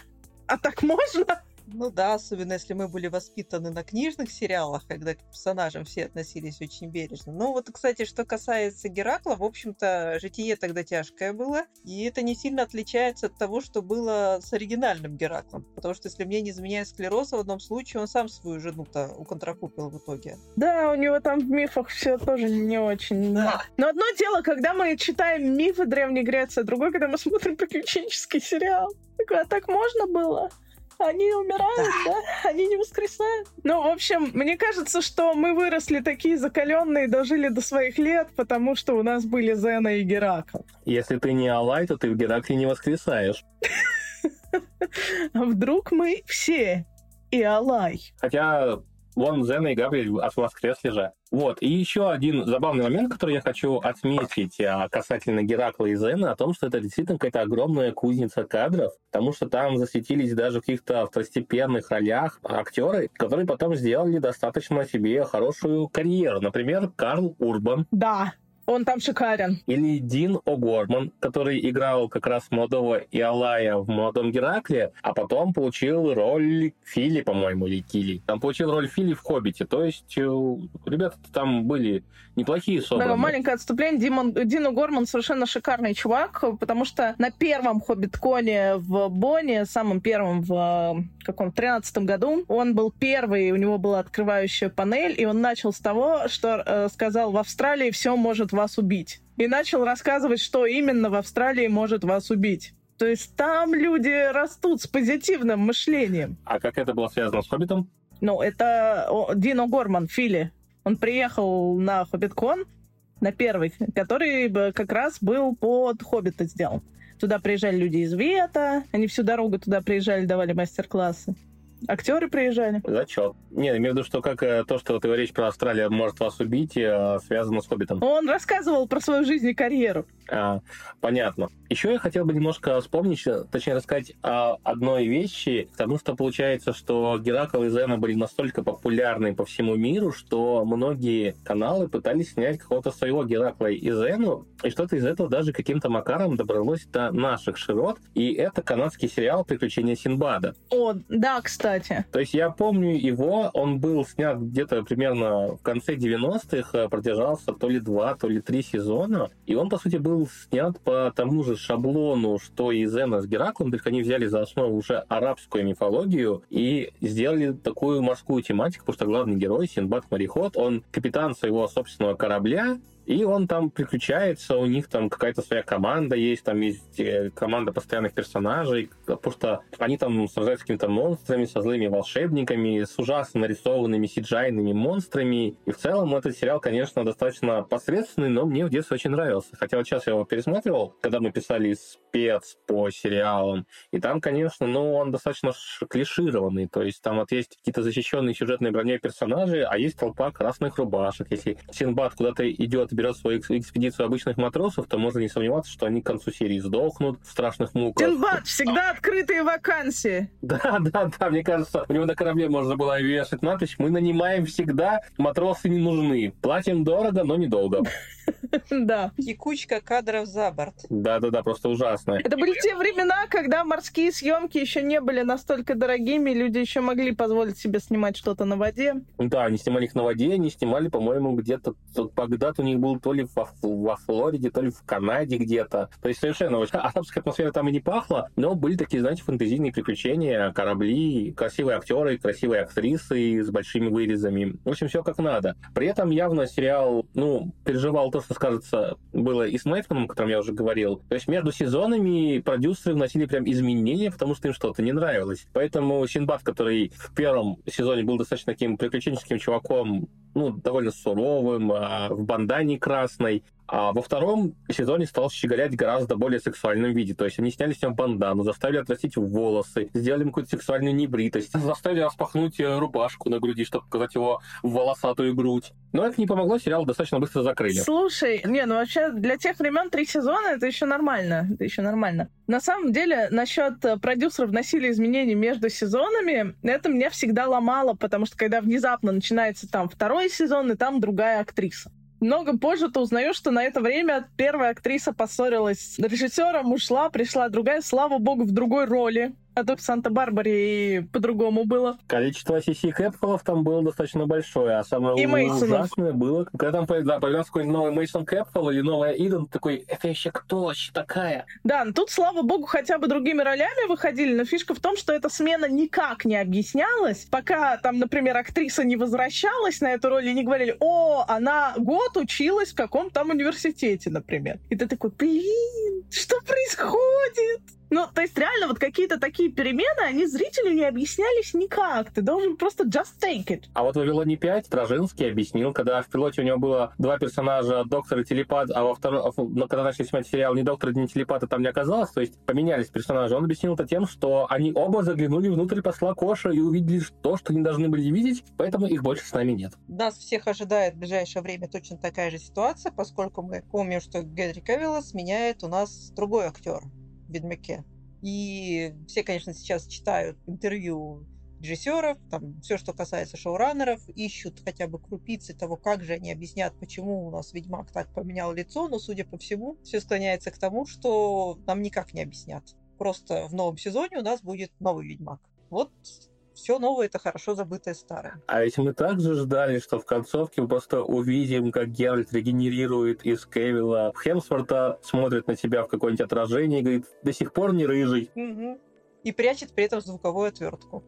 а так можно? Ну да, особенно если мы были воспитаны на книжных сериалах, когда к персонажам все относились очень бережно. Ну вот, кстати, что касается Геракла, в общем-то, житие тогда тяжкое было, и это не сильно отличается от того, что было с оригинальным Гераклом. Потому что, если мне не изменяет склероз, в одном случае он сам свою жену-то уконтракупил в итоге. Да, у него там в мифах все тоже не очень. Да. Но одно дело, когда мы читаем мифы Древней Греции, а другое, когда мы смотрим приключенческий сериал. а так можно было? Они умирают, да. да? Они не воскресают. Ну, в общем, мне кажется, что мы выросли такие закаленные, дожили до своих лет, потому что у нас были Зена и Геракл. Если ты не Алай, то ты в Геракле не воскресаешь. А вдруг мы все и Алай? Хотя Вон Зена и Габриэль воскресли же. Вот, и еще один забавный момент, который я хочу отметить а, касательно Геракла и Зена, о том, что это действительно какая-то огромная кузница кадров, потому что там засветились даже в каких-то второстепенных ролях актеры, которые потом сделали достаточно себе хорошую карьеру. Например, Карл Урбан. Да, он там шикарен. Или Дин О'Горман, который играл как раз молодого Иолая в «Молодом Геракле», а потом получил роль Фили, по-моему, или Кили. Там получил роль Фили в «Хоббите». То есть э, ребята там были неплохие собраны. Да, маленькое отступление. Димон, Дин О'Горман совершенно шикарный чувак, потому что на первом «Хоббитконе» в Бонне, самом первом в э, каком 13 году, он был первый, у него была открывающая панель, и он начал с того, что э, сказал, в Австралии все может вас убить. И начал рассказывать, что именно в Австралии может вас убить. То есть там люди растут с позитивным мышлением. А как это было связано с Хоббитом? Ну, это Дино Горман, Фили. Он приехал на Хоббиткон, на первый, который как раз был под Хоббита сделан. Туда приезжали люди из Вета, они всю дорогу туда приезжали, давали мастер-классы. Актеры приезжали. Зачет. Не, имею в виду, что как э, то, что ты говоришь про Австралию может вас убить, э, связано с Хоббитом. Он рассказывал про свою жизнь и карьеру. А, понятно. Еще я хотел бы немножко вспомнить, э, точнее рассказать о одной вещи, потому что получается, что Геракл и Зена были настолько популярны по всему миру, что многие каналы пытались снять какого-то своего Геракла и Зену, и что-то из этого даже каким-то макаром добралось до наших широт, и это канадский сериал «Приключения Синбада». О, да, кстати. То есть я помню его, он был снят где-то примерно в конце 90-х, продержался то ли два, то ли три сезона, и он, по сути, был снят по тому же шаблону, что и Зена с Гераклом, только они взяли за основу уже арабскую мифологию и сделали такую морскую тематику, потому что главный герой, Синбад Мореход, он капитан своего собственного корабля, и он там приключается, у них там какая-то своя команда есть, там есть э, команда постоянных персонажей, потому что они там сражаются с какими-то монстрами, со злыми волшебниками, с ужасно нарисованными сиджайными монстрами. И в целом этот сериал, конечно, достаточно посредственный, но мне в детстве очень нравился. Хотя вот сейчас я его пересматривал, когда мы писали спец по сериалам, и там, конечно, ну, он достаточно клишированный, то есть там вот есть какие-то защищенные сюжетные броней персонажи, а есть толпа красных рубашек. Если Синбад куда-то идет берет свою экспедицию обычных матросов, то можно не сомневаться, что они к концу серии сдохнут в страшных муках. Тинбад, всегда открытые вакансии. Да, да, да, мне кажется, у него на корабле можно было вешать надпись «Мы нанимаем всегда, матросы не нужны. Платим дорого, но недолго». Да. Текучка кадров за борт. Да-да-да, просто ужасно. Это были те времена, когда морские съемки еще не были настолько дорогими, люди еще могли позволить себе снимать что-то на воде. Да, они снимали их на воде, они снимали, по-моему, где-то... Багдад у них был то ли во, во Флориде, то ли в Канаде где-то. То есть совершенно вот, арабская атмосфера там и не пахла, но были такие, знаете, фэнтезийные приключения, корабли, красивые актеры, красивые актрисы с большими вырезами. В общем, все как надо. При этом явно сериал, ну, переживал то, что, скажется, было и с Мэтфоном, о котором я уже говорил. То есть между сезонами продюсеры вносили прям изменения, потому что им что-то не нравилось. Поэтому Синбад, который в первом сезоне был достаточно таким приключенческим чуваком, ну, довольно суровым, а в бандане красной, а во втором сезоне стал щеголять гораздо более сексуальном виде. То есть они сняли с него бандану, заставили отрастить волосы, сделали ему какую-то сексуальную небритость, заставили распахнуть э, рубашку на груди, чтобы показать его волосатую грудь. Но это не помогло, сериал достаточно быстро закрыли. Слушай, не, ну вообще для тех времен три сезона это еще нормально. Это еще нормально. На самом деле, насчет э, продюсеров вносили изменения между сезонами, это меня всегда ломало, потому что когда внезапно начинается там второй сезон, и там другая актриса много позже ты узнаешь, что на это время первая актриса поссорилась с режиссером, ушла, пришла другая, слава богу, в другой роли а то в Санта-Барбаре и по-другому было. Количество Сиси Кэпфолов там было достаточно большое, а самое и ужасное было, когда там да, появился какой-нибудь новый Мейсон Кэпфол или новая Иден, такой, это еще кто вообще такая? Да, но тут, слава богу, хотя бы другими ролями выходили, но фишка в том, что эта смена никак не объяснялась, пока там, например, актриса не возвращалась на эту роль и не говорили, о, она год училась в каком там университете, например. И ты такой, блин, что происходит? Ну, то есть реально вот какие-то такие перемены, они зрителю не объяснялись никак. Ты должен просто just take it. А вот в «Вавилоне 5» Тражинский объяснил, когда в пилоте у него было два персонажа, доктор и телепат, а во втором, но когда начали снимать сериал, ни доктора, ни телепата там не оказалось, то есть поменялись персонажи. Он объяснил это тем, что они оба заглянули внутрь посла Коша и увидели то, что не должны были видеть, поэтому их больше с нами нет. Нас всех ожидает в ближайшее время точно такая же ситуация, поскольку мы помним, что Генри Кавилла сменяет у нас другой актер. Ведьмаке. И все, конечно, сейчас читают интервью режиссеров, там все, что касается шоураннеров, ищут хотя бы крупицы того, как же они объяснят, почему у нас Ведьмак так поменял лицо, но, судя по всему, все склоняется к тому, что нам никак не объяснят. Просто в новом сезоне у нас будет новый Ведьмак. Вот все новое это хорошо забытое старое. А ведь мы также ждали, что в концовке мы просто увидим, как Геральт регенерирует из Кевилла Хемсворта, смотрит на себя в какое-нибудь отражение и говорит, до сих пор не рыжий. Угу. И прячет при этом звуковую отвертку.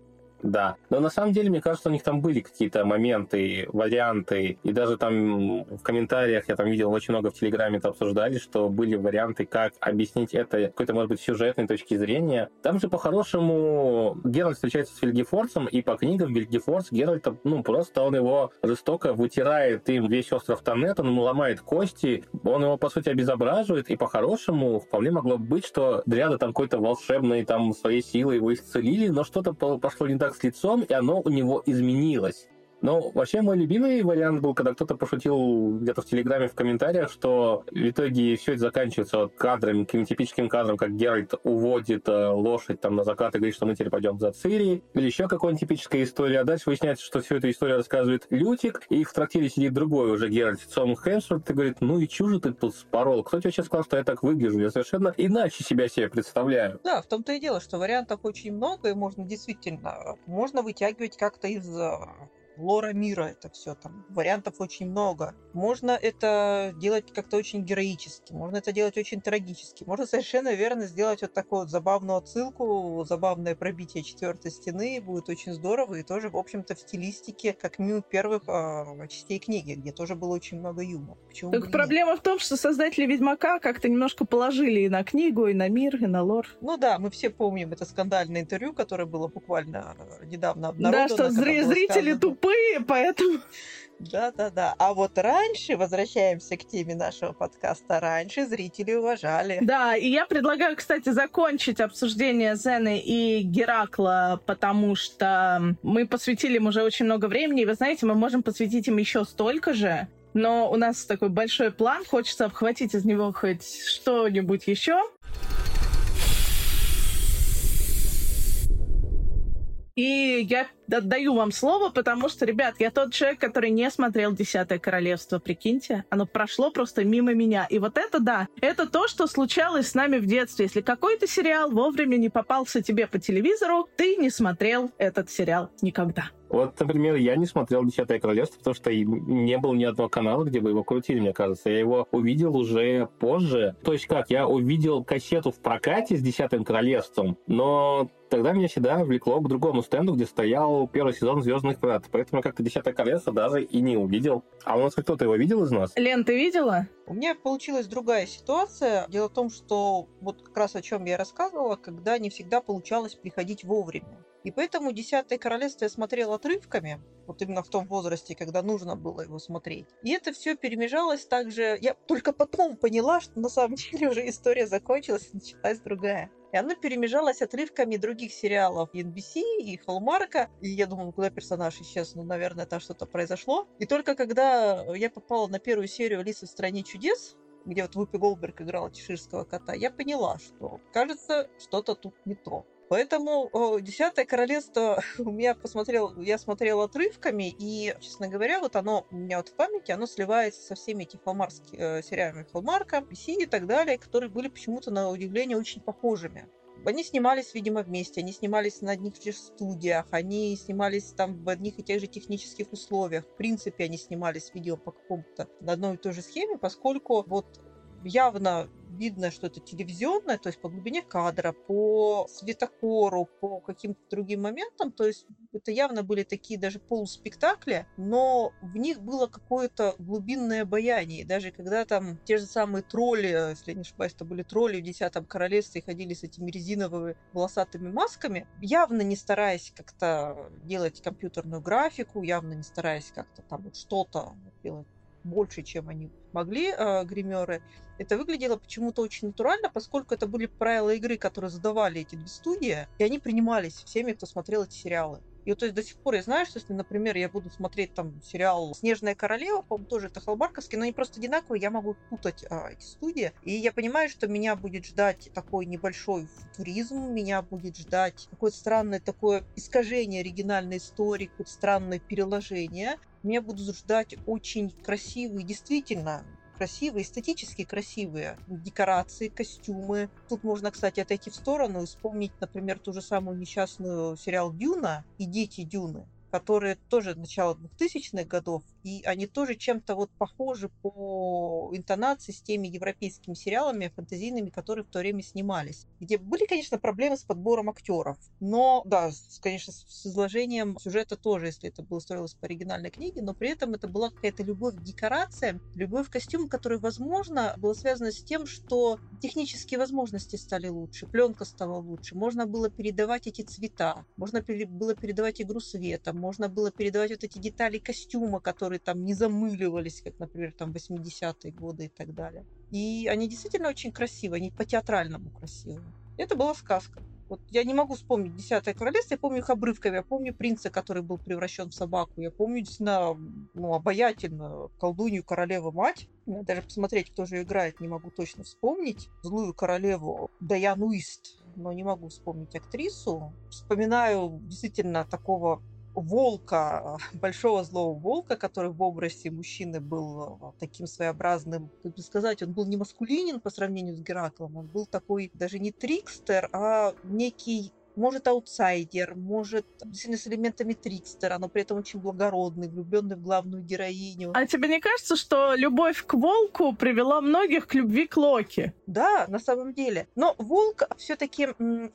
Да. Но на самом деле, мне кажется, у них там были какие-то моменты, варианты. И даже там в комментариях я там видел очень много в Телеграме это обсуждали, что были варианты, как объяснить это какой-то, может быть, сюжетной точки зрения. Там же по-хорошему Геральт встречается с Вильгефорцем, и по книгам Вильгефорц Геральта, ну, просто он его жестоко вытирает им весь остров Тоннет, он ему ломает кости, он его, по сути, обезображивает, и по-хорошему вполне могло быть, что Дриада там какой-то волшебной там своей силой его исцелили, но что-то пошло не так с лицом, и оно у него изменилось. Ну, вообще, мой любимый вариант был, когда кто-то пошутил где-то в Телеграме в комментариях, что в итоге все это заканчивается кадрами, каким типическим кадром, как Геральт уводит э, лошадь там на закат и говорит, что мы теперь пойдем за Цири, или еще какая-нибудь типическая история. А дальше выясняется, что всю эту историю рассказывает Лютик, и в трактире сидит другой уже Геральт Сом Хемсворт, и говорит, ну и чужу ты тут спорол? Кто тебе сейчас сказал, что я так выгляжу? Я совершенно иначе себя себе представляю. Да, в том-то и дело, что вариантов очень много, и можно действительно, можно вытягивать как-то из э, лора мира это все там. Вариантов очень много. Можно это делать как-то очень героически, можно это делать очень трагически. Можно совершенно верно сделать вот такую вот забавную отсылку, забавное пробитие четвертой стены. Будет очень здорово и тоже, в общем-то, в стилистике, как минимум первых э, частей книги, где тоже было очень много юмора. Почему так проблема нет? в том, что создатели Ведьмака как-то немножко положили и на книгу, и на мир, и на лор. Ну да, мы все помним это скандальное интервью, которое было буквально недавно обнародовано. Да, что зрители тупые тупые, поэтому... Да-да-да. А вот раньше, возвращаемся к теме нашего подкаста, раньше зрители уважали. Да, и я предлагаю, кстати, закончить обсуждение Зены и Геракла, потому что мы посвятили им уже очень много времени, и вы знаете, мы можем посвятить им еще столько же, но у нас такой большой план, хочется обхватить из него хоть что-нибудь еще. И я отдаю вам слово, потому что, ребят, я тот человек, который не смотрел «Десятое королевство», прикиньте. Оно прошло просто мимо меня. И вот это, да, это то, что случалось с нами в детстве. Если какой-то сериал вовремя не попался тебе по телевизору, ты не смотрел этот сериал никогда. Вот, например, я не смотрел «Десятое королевство», потому что не было ни одного канала, где бы его крутили, мне кажется. Я его увидел уже позже. То есть как, я увидел кассету в прокате с «Десятым королевством», но тогда меня всегда влекло к другому стенду, где стоял первый сезон «Звездных врат». Поэтому как-то «Десятое королевство» даже и не увидел. А у нас кто-то его видел из нас? Лен, ты видела? У меня получилась другая ситуация. Дело в том, что вот как раз о чем я рассказывала, когда не всегда получалось приходить вовремя. И поэтому «Десятое королевство» я смотрел отрывками, вот именно в том возрасте, когда нужно было его смотреть. И это все перемежалось также... Я только потом поняла, что на самом деле уже история закончилась, и началась другая. И она перемежалась отрывками других сериалов NBC и Холмарка. И я думала, куда персонаж исчез? Ну, наверное, там что-то произошло. И только когда я попала на первую серию «Алисы в стране чудес», где вот Вупи Голберг играла чеширского кота, я поняла, что, кажется, что-то тут не то. Поэтому «Десятое королевство» у меня посмотрел, я смотрела отрывками, и, честно говоря, вот оно у меня вот в памяти, оно сливается со всеми этими холмарскими э, сериалами Холмарка, PC и так далее, которые были почему-то, на удивление, очень похожими. Они снимались, видимо, вместе, они снимались на одних же студиях, они снимались там в одних и тех же технических условиях. В принципе, они снимались видео по какому-то на одной и той же схеме, поскольку вот явно видно, что это телевизионное, то есть по глубине кадра, по светокору, по каким-то другим моментам. То есть это явно были такие даже полуспектакли, но в них было какое-то глубинное обаяние. И даже когда там те же самые тролли, если не ошибаюсь, это были тролли в Десятом Королевстве ходили с этими резиновыми волосатыми масками, явно не стараясь как-то делать компьютерную графику, явно не стараясь как-то там вот что-то делать больше, чем они могли, э, гримеры, это выглядело почему-то очень натурально, поскольку это были правила игры, которые задавали эти две студии, и они принимались всеми, кто смотрел эти сериалы. И то есть до сих пор я знаю, что если, например, я буду смотреть там сериал «Снежная королева», по-моему, тоже это Халбарковский, но они просто одинаковые, я могу путать а, эти студии. И я понимаю, что меня будет ждать такой небольшой футуризм, меня будет ждать какое-то странное такое искажение оригинальной истории, какое-то странное переложение. Меня будут ждать очень красивые, действительно, красивые, эстетически красивые декорации, костюмы. Тут можно, кстати, отойти в сторону и вспомнить, например, ту же самую несчастную сериал «Дюна» и «Дети Дюны» которые тоже начало 2000-х годов, и они тоже чем-то вот похожи по интонации с теми европейскими сериалами фэнтезийными, которые в то время снимались. Где были, конечно, проблемы с подбором актеров, но, да, конечно, с изложением сюжета тоже, если это было строилось по оригинальной книге, но при этом это была какая-то любовь к декорациям, любовь к костюмам, которая, возможно, была связана с тем, что технические возможности стали лучше, пленка стала лучше, можно было передавать эти цвета, можно было передавать игру света, можно было передавать вот эти детали костюма, которые там не замыливались, как, например, там 80-е годы и так далее. И они действительно очень красивые, они по-театральному красивые. Это была сказка. Вот я не могу вспомнить «Десятое королевство», я помню их обрывками, я помню принца, который был превращен в собаку, я помню действительно ну, обаятельно колдунью королеву мать. Даже посмотреть, кто же играет, не могу точно вспомнить. Злую королеву Даян Уист, но не могу вспомнить актрису. Вспоминаю действительно такого волка, большого злого волка, который в образе мужчины был э, таким своеобразным, как бы сказать, он был не маскулинен по сравнению с Гераклом, он был такой даже не трикстер, а некий может аутсайдер, может действительно с элементами трикстера, но при этом очень благородный, влюбленный в главную героиню. А тебе не кажется, что любовь к волку привела многих к любви к Локи? Да, на самом деле. Но волк все-таки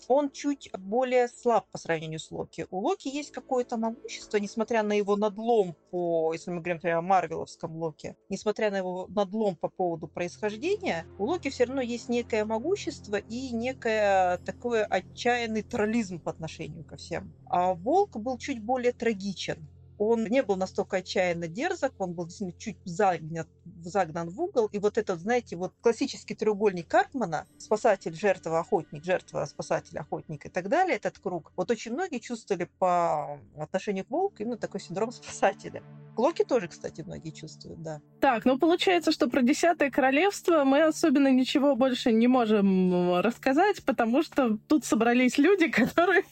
он чуть более слаб по сравнению с Локи. У Локи есть какое-то могущество, несмотря на его надлом по, если мы говорим например, о Марвеловском Локе, несмотря на его надлом по поводу происхождения, у Локи все равно есть некое могущество и некое такое отчаянный тролль морализм по отношению ко всем. А Волк был чуть более трагичен. Он не был настолько отчаянно дерзок, он был действительно чуть загнан, загнан в угол. И вот этот, знаете, вот классический треугольник Карпмана, спасатель, жертва, охотник, жертва, спасатель, охотник и так далее, этот круг, вот очень многие чувствовали по отношению к волку именно такой синдром спасателя. Клоки тоже, кстати, многие чувствуют, да. Так, ну получается, что про Десятое Королевство мы особенно ничего больше не можем рассказать, потому что тут собрались люди, которые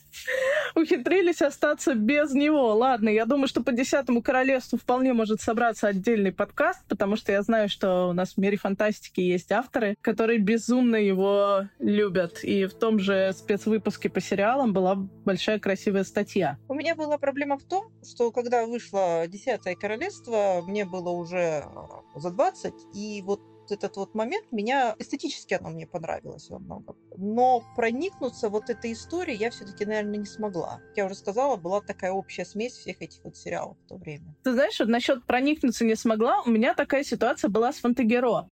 ухитрились остаться без него. Ладно, я думаю, что по Десятому Королевству вполне может собраться отдельный подкаст, потому что я знаю, что у нас в мире фантастики есть авторы, которые безумно его любят. И в том же спецвыпуске по сериалам была большая красивая статья. У меня была проблема в том, что когда вышло Десятое Королевство, мне было уже за 20, и вот этот вот момент, меня эстетически оно мне понравилось во многом. Но проникнуться вот этой историей я все-таки, наверное, не смогла. Я уже сказала, была такая общая смесь всех этих вот сериалов в то время. Ты знаешь, вот насчет проникнуться не смогла, у меня такая ситуация была с Фантагеро.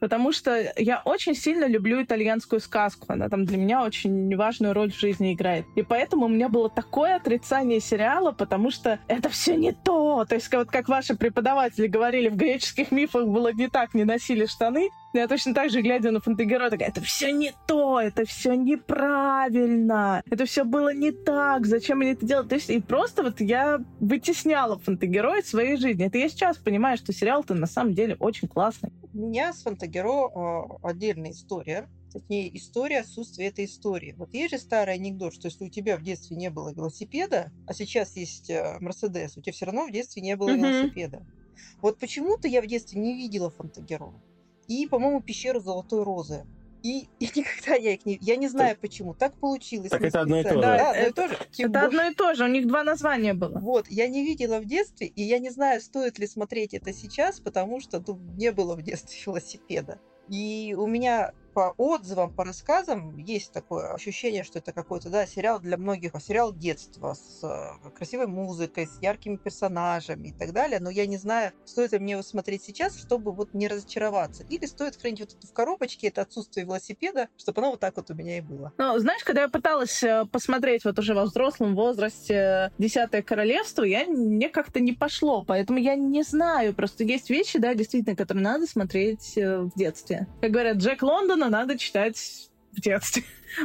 Потому что я очень сильно люблю итальянскую сказку. Она там для меня очень важную роль в жизни играет. И поэтому у меня было такое отрицание сериала, потому что это все не то. То есть вот как ваши преподаватели говорили, в греческих мифах было не так, не носили штаны. Я точно так же, глядя на Фантагеро, такая, это все не то, это все неправильно, это все было не так, зачем они это делают? То есть и просто вот я вытесняла Фантагеро из своей жизни. Это я сейчас понимаю, что сериал-то на самом деле очень классный. У меня с Фантагеро э, отдельная история точнее, история отсутствия этой истории. Вот есть же старый анекдот, что если у тебя в детстве не было велосипеда, а сейчас есть э, Мерседес, у тебя все равно в детстве не было mm-hmm. велосипеда. Вот почему-то я в детстве не видела Фантагеро и, по-моему, пещеру Золотой Розы. И, и никогда я их не... Я не знаю, так, почему. Так получилось. Так это одно и то же. Да, одно и то же. Это одно и то же. У них два названия было. Вот. Я не видела в детстве, и я не знаю, стоит ли смотреть это сейчас, потому что ну, не было в детстве велосипеда. И у меня по отзывам, по рассказам есть такое ощущение, что это какой-то, да, сериал для многих, сериал детства с э, красивой музыкой, с яркими персонажами и так далее, но я не знаю, стоит ли мне его смотреть сейчас, чтобы вот не разочароваться. Или стоит хранить вот это в коробочке, это отсутствие велосипеда, чтобы оно вот так вот у меня и было. Ну, знаешь, когда я пыталась э, посмотреть вот уже во взрослом возрасте «Десятое королевство», я, мне как-то не пошло, поэтому я не знаю. Просто есть вещи, да, действительно, которые надо смотреть э, в детстве. Как говорят, Джек Лондон надо читать в детстве.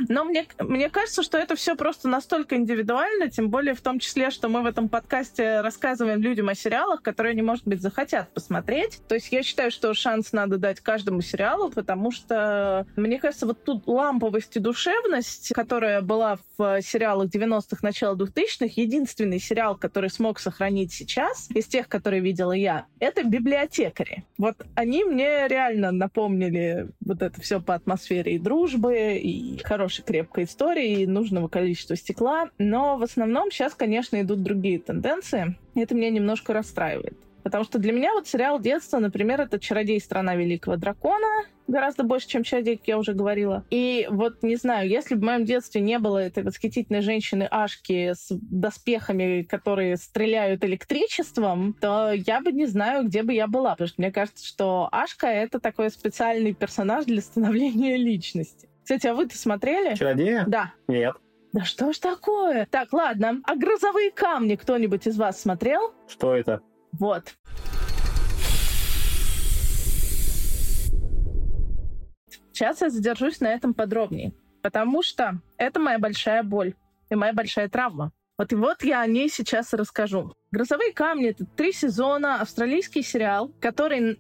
Но мне, мне кажется, что это все просто настолько индивидуально, тем более в том числе, что мы в этом подкасте рассказываем людям о сериалах, которые они, может быть, захотят посмотреть. То есть я считаю, что шанс надо дать каждому сериалу, потому что, мне кажется, вот тут ламповость и душевность, которая была в сериалах 90-х, начала 2000-х, единственный сериал, который смог сохранить сейчас, из тех, которые видела я, это «Библиотекари». Вот они мне реально напомнили вот это все по атмосфере и дружбы, и хорошей крепкой истории и нужного количества стекла. Но в основном сейчас, конечно, идут другие тенденции. И это меня немножко расстраивает. Потому что для меня вот сериал детства, например, это «Чародей. Страна Великого Дракона», гораздо больше, чем «Чародей», как я уже говорила. И вот, не знаю, если бы в моем детстве не было этой восхитительной женщины Ашки с доспехами, которые стреляют электричеством, то я бы не знаю, где бы я была. Потому что мне кажется, что Ашка — это такой специальный персонаж для становления личности. Кстати, а вы-то смотрели? Чародея? Да. Нет. Да что ж такое? Так, ладно. А грозовые камни кто-нибудь из вас смотрел? Что это? Вот. сейчас я задержусь на этом подробнее, потому что это моя большая боль и моя большая травма. Вот и вот я о ней сейчас расскажу. «Грозовые камни» — это три сезона, австралийский сериал, который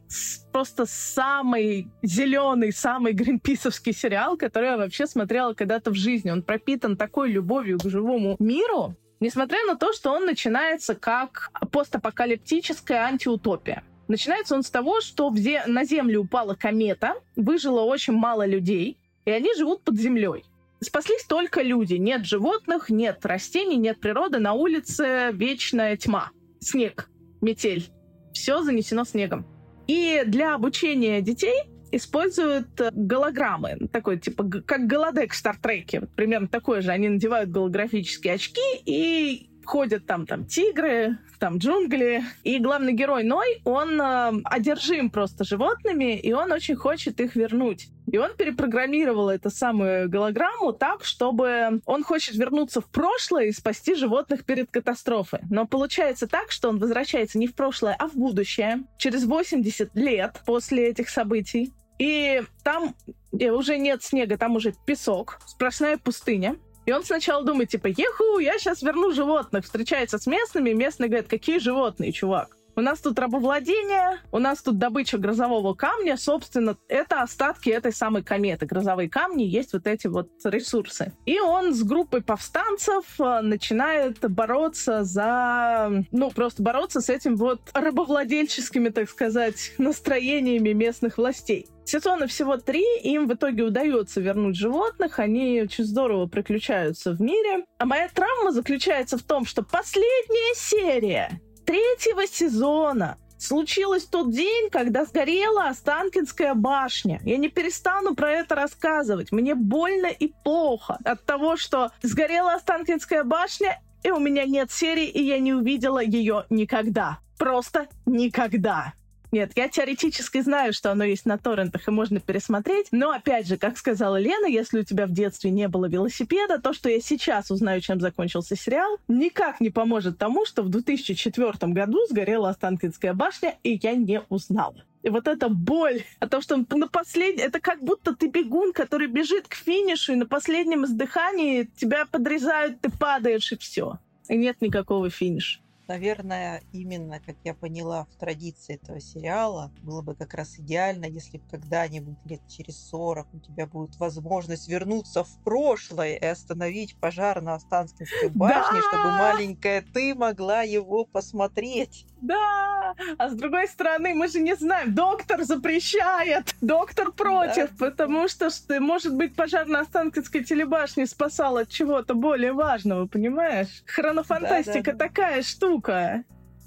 просто самый зеленый, самый гринписовский сериал, который я вообще смотрела когда-то в жизни. Он пропитан такой любовью к живому миру, несмотря на то, что он начинается как постапокалиптическая антиутопия. Начинается он с того, что на Землю упала комета, выжило очень мало людей, и они живут под землей. Спаслись только люди. Нет животных, нет растений, нет природы. На улице вечная тьма. Снег, метель. Все занесено снегом. И для обучения детей используют голограммы, такой типа как голодек в Стартреке, примерно такой же. Они надевают голографические очки и ходят там, там тигры, там джунгли. И главный герой Ной, он э, одержим просто животными, и он очень хочет их вернуть. И он перепрограммировал эту самую голограмму так, чтобы он хочет вернуться в прошлое и спасти животных перед катастрофой. Но получается так, что он возвращается не в прошлое, а в будущее, через 80 лет после этих событий. И там уже нет снега, там уже песок, сплошная пустыня. И он сначала думает, типа, еху, я сейчас верну животных. Встречается с местными, местные говорят, какие животные, чувак? У нас тут рабовладение, у нас тут добыча грозового камня. Собственно, это остатки этой самой кометы. Грозовые камни есть вот эти вот ресурсы. И он с группой повстанцев э, начинает бороться за... Ну, просто бороться с этим вот рабовладельческими, так сказать, настроениями местных властей. Сезона всего три, им в итоге удается вернуть животных, они очень здорово приключаются в мире. А моя травма заключается в том, что последняя серия третьего сезона случилось тот день, когда сгорела Останкинская башня. Я не перестану про это рассказывать. Мне больно и плохо от того, что сгорела Останкинская башня, и у меня нет серии, и я не увидела ее никогда. Просто никогда. Нет, я теоретически знаю, что оно есть на торрентах и можно пересмотреть, но опять же, как сказала Лена, если у тебя в детстве не было велосипеда, то, что я сейчас узнаю, чем закончился сериал, никак не поможет тому, что в 2004 году сгорела Останкинская башня, и я не узнала. И вот эта боль о том, что на последнем... Это как будто ты бегун, который бежит к финишу, и на последнем издыхании тебя подрезают, ты падаешь, и все. И нет никакого финиша наверное, именно, как я поняла, в традиции этого сериала было бы как раз идеально, если бы когда-нибудь лет через 40 у тебя будет возможность вернуться в прошлое и остановить пожар на Останкинской башне, да! чтобы маленькая ты могла его посмотреть. Да! А с другой стороны, мы же не знаем, доктор запрещает, доктор против, да. потому что, что, может быть, пожар на Останкинской телебашне спасал от чего-то более важного, понимаешь? Хронофантастика да, да, да. такая штука.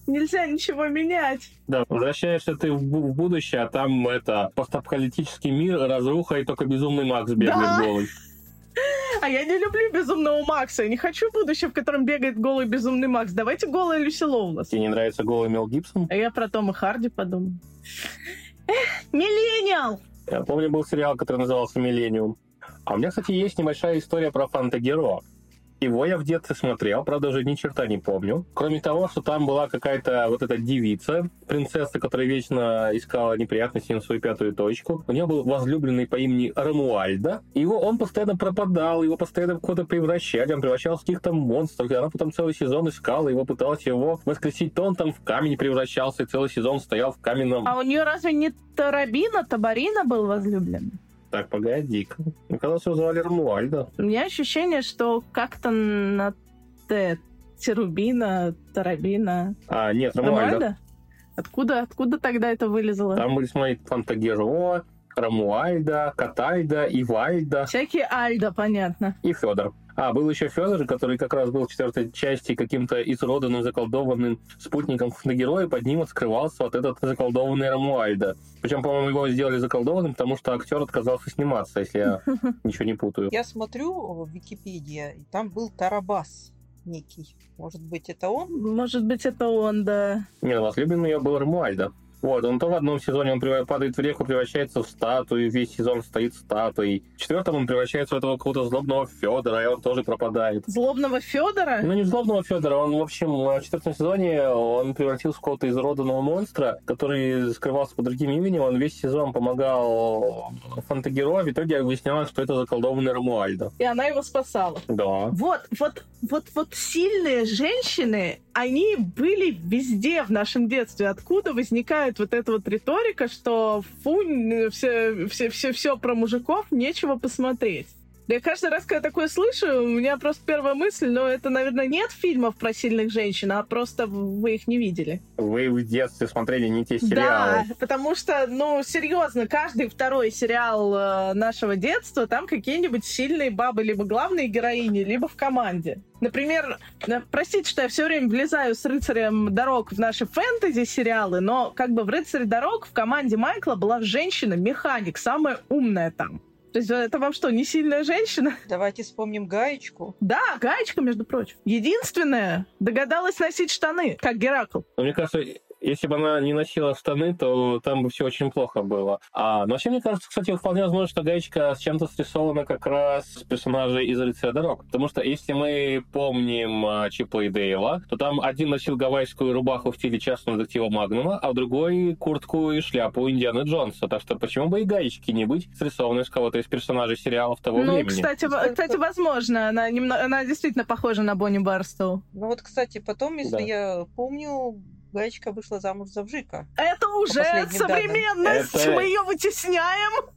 Нельзя ничего менять. Да, возвращаешься ты в, в будущее, а там это постапокалиптический мир, разруха, и только безумный Макс бегает да. голый. А я не люблю безумного Макса. Я не хочу будущее, в котором бегает голый безумный Макс. Давайте голая Люси Лоулас. Тебе не нравится голый Мел Гибсон? А я про Тома Харди подумал. Миллениал! Я помню, был сериал, который назывался «Миллениум». А у меня, кстати, есть небольшая история про фантагеро. Его я в детстве смотрел, правда, уже ни черта не помню. Кроме того, что там была какая-то вот эта девица, принцесса, которая вечно искала неприятности на свою пятую точку. У нее был возлюбленный по имени Рамуальда. Его он постоянно пропадал, его постоянно кого-то превращали, он превращался в каких-то монстров. И она потом целый сезон искала его, пыталась его воскресить. То он там в камень превращался, и целый сезон стоял в каменном... А у нее разве не Тарабина, Табарина был возлюбленный? Так, погоди-ка. Мне казалось, его звали Рамуальда. У меня ощущение, что как-то на Т. Терубина, Тарабина. А, нет, Рамуальда. Рамуальда? Откуда, откуда тогда это вылезло? Там были, смотри, Фантагеро, Рамуальда, Катальда, Ивальда. Всякие Альда, понятно. И Федор. А, был еще Федор, который как раз был в четвертой части каким-то изроданным, заколдованным спутником на героя. Под ним скрывался вот этот заколдованный Рамуальда. Причем, по-моему, его сделали заколдованным, потому что актер отказался сниматься, если я ничего не путаю. Я смотрю в Википедии, и там был Тарабас некий. Может быть, это он? Может быть, это он, да. Нет, возлюбленный ее был Рамуальда. Вот, он то в одном сезоне он падает в реку, превращается в статую, весь сезон стоит статуей. В четвертом он превращается в этого какого-то злобного Федора, и он тоже пропадает. Злобного Федора? Ну, не злобного Федора, он, в общем, в четвертом сезоне он превратился в какого-то изроданного монстра, который скрывался под другим именем, он весь сезон помогал фантагеро, в итоге выяснялось, что это заколдованный Рамуальдо. И она его спасала. Да. Вот, вот, вот, вот сильные женщины, они были везде в нашем детстве. Откуда возникает вот эта вот риторика, что фу, все, все, все, все про мужиков, нечего посмотреть. Я каждый раз, когда такое слышу, у меня просто первая мысль, но это, наверное, нет фильмов про сильных женщин, а просто вы их не видели. Вы в детстве смотрели не те сериалы. Да, потому что, ну, серьезно, каждый второй сериал э, нашего детства, там какие-нибудь сильные бабы, либо главные героини, либо в команде. Например, э, простите, что я все время влезаю с рыцарем дорог в наши фэнтези-сериалы, но как бы в рыцаре дорог в команде Майкла была женщина-механик, самая умная там. То есть это вам что, не сильная женщина? Давайте вспомним Гаечку. Да, Гаечка, между прочим. Единственная догадалась носить штаны, как Геракл. Мне кажется, если бы она не носила штаны, то там бы все очень плохо было. А, но вообще, мне кажется, кстати, вполне возможно, что Гаечка с чем-то срисована как раз с персонажей из «Рыцаря дорог». Потому что если мы помним а, Чипа и Дейла, то там один носил гавайскую рубаху в стиле частного детектива Магнума, а другой куртку и шляпу Индианы Джонса. Так что почему бы и Гаечки не быть срисованной с кого-то из персонажей сериалов того ну, времени? Кстати, кстати, возможно. Она, немного, она действительно похожа на Бонни Барстоу. Ну вот, кстати, потом, если да. я помню, Гаечка вышла замуж за Вжика. Это уже современность! Это... Мы ее вытесняем!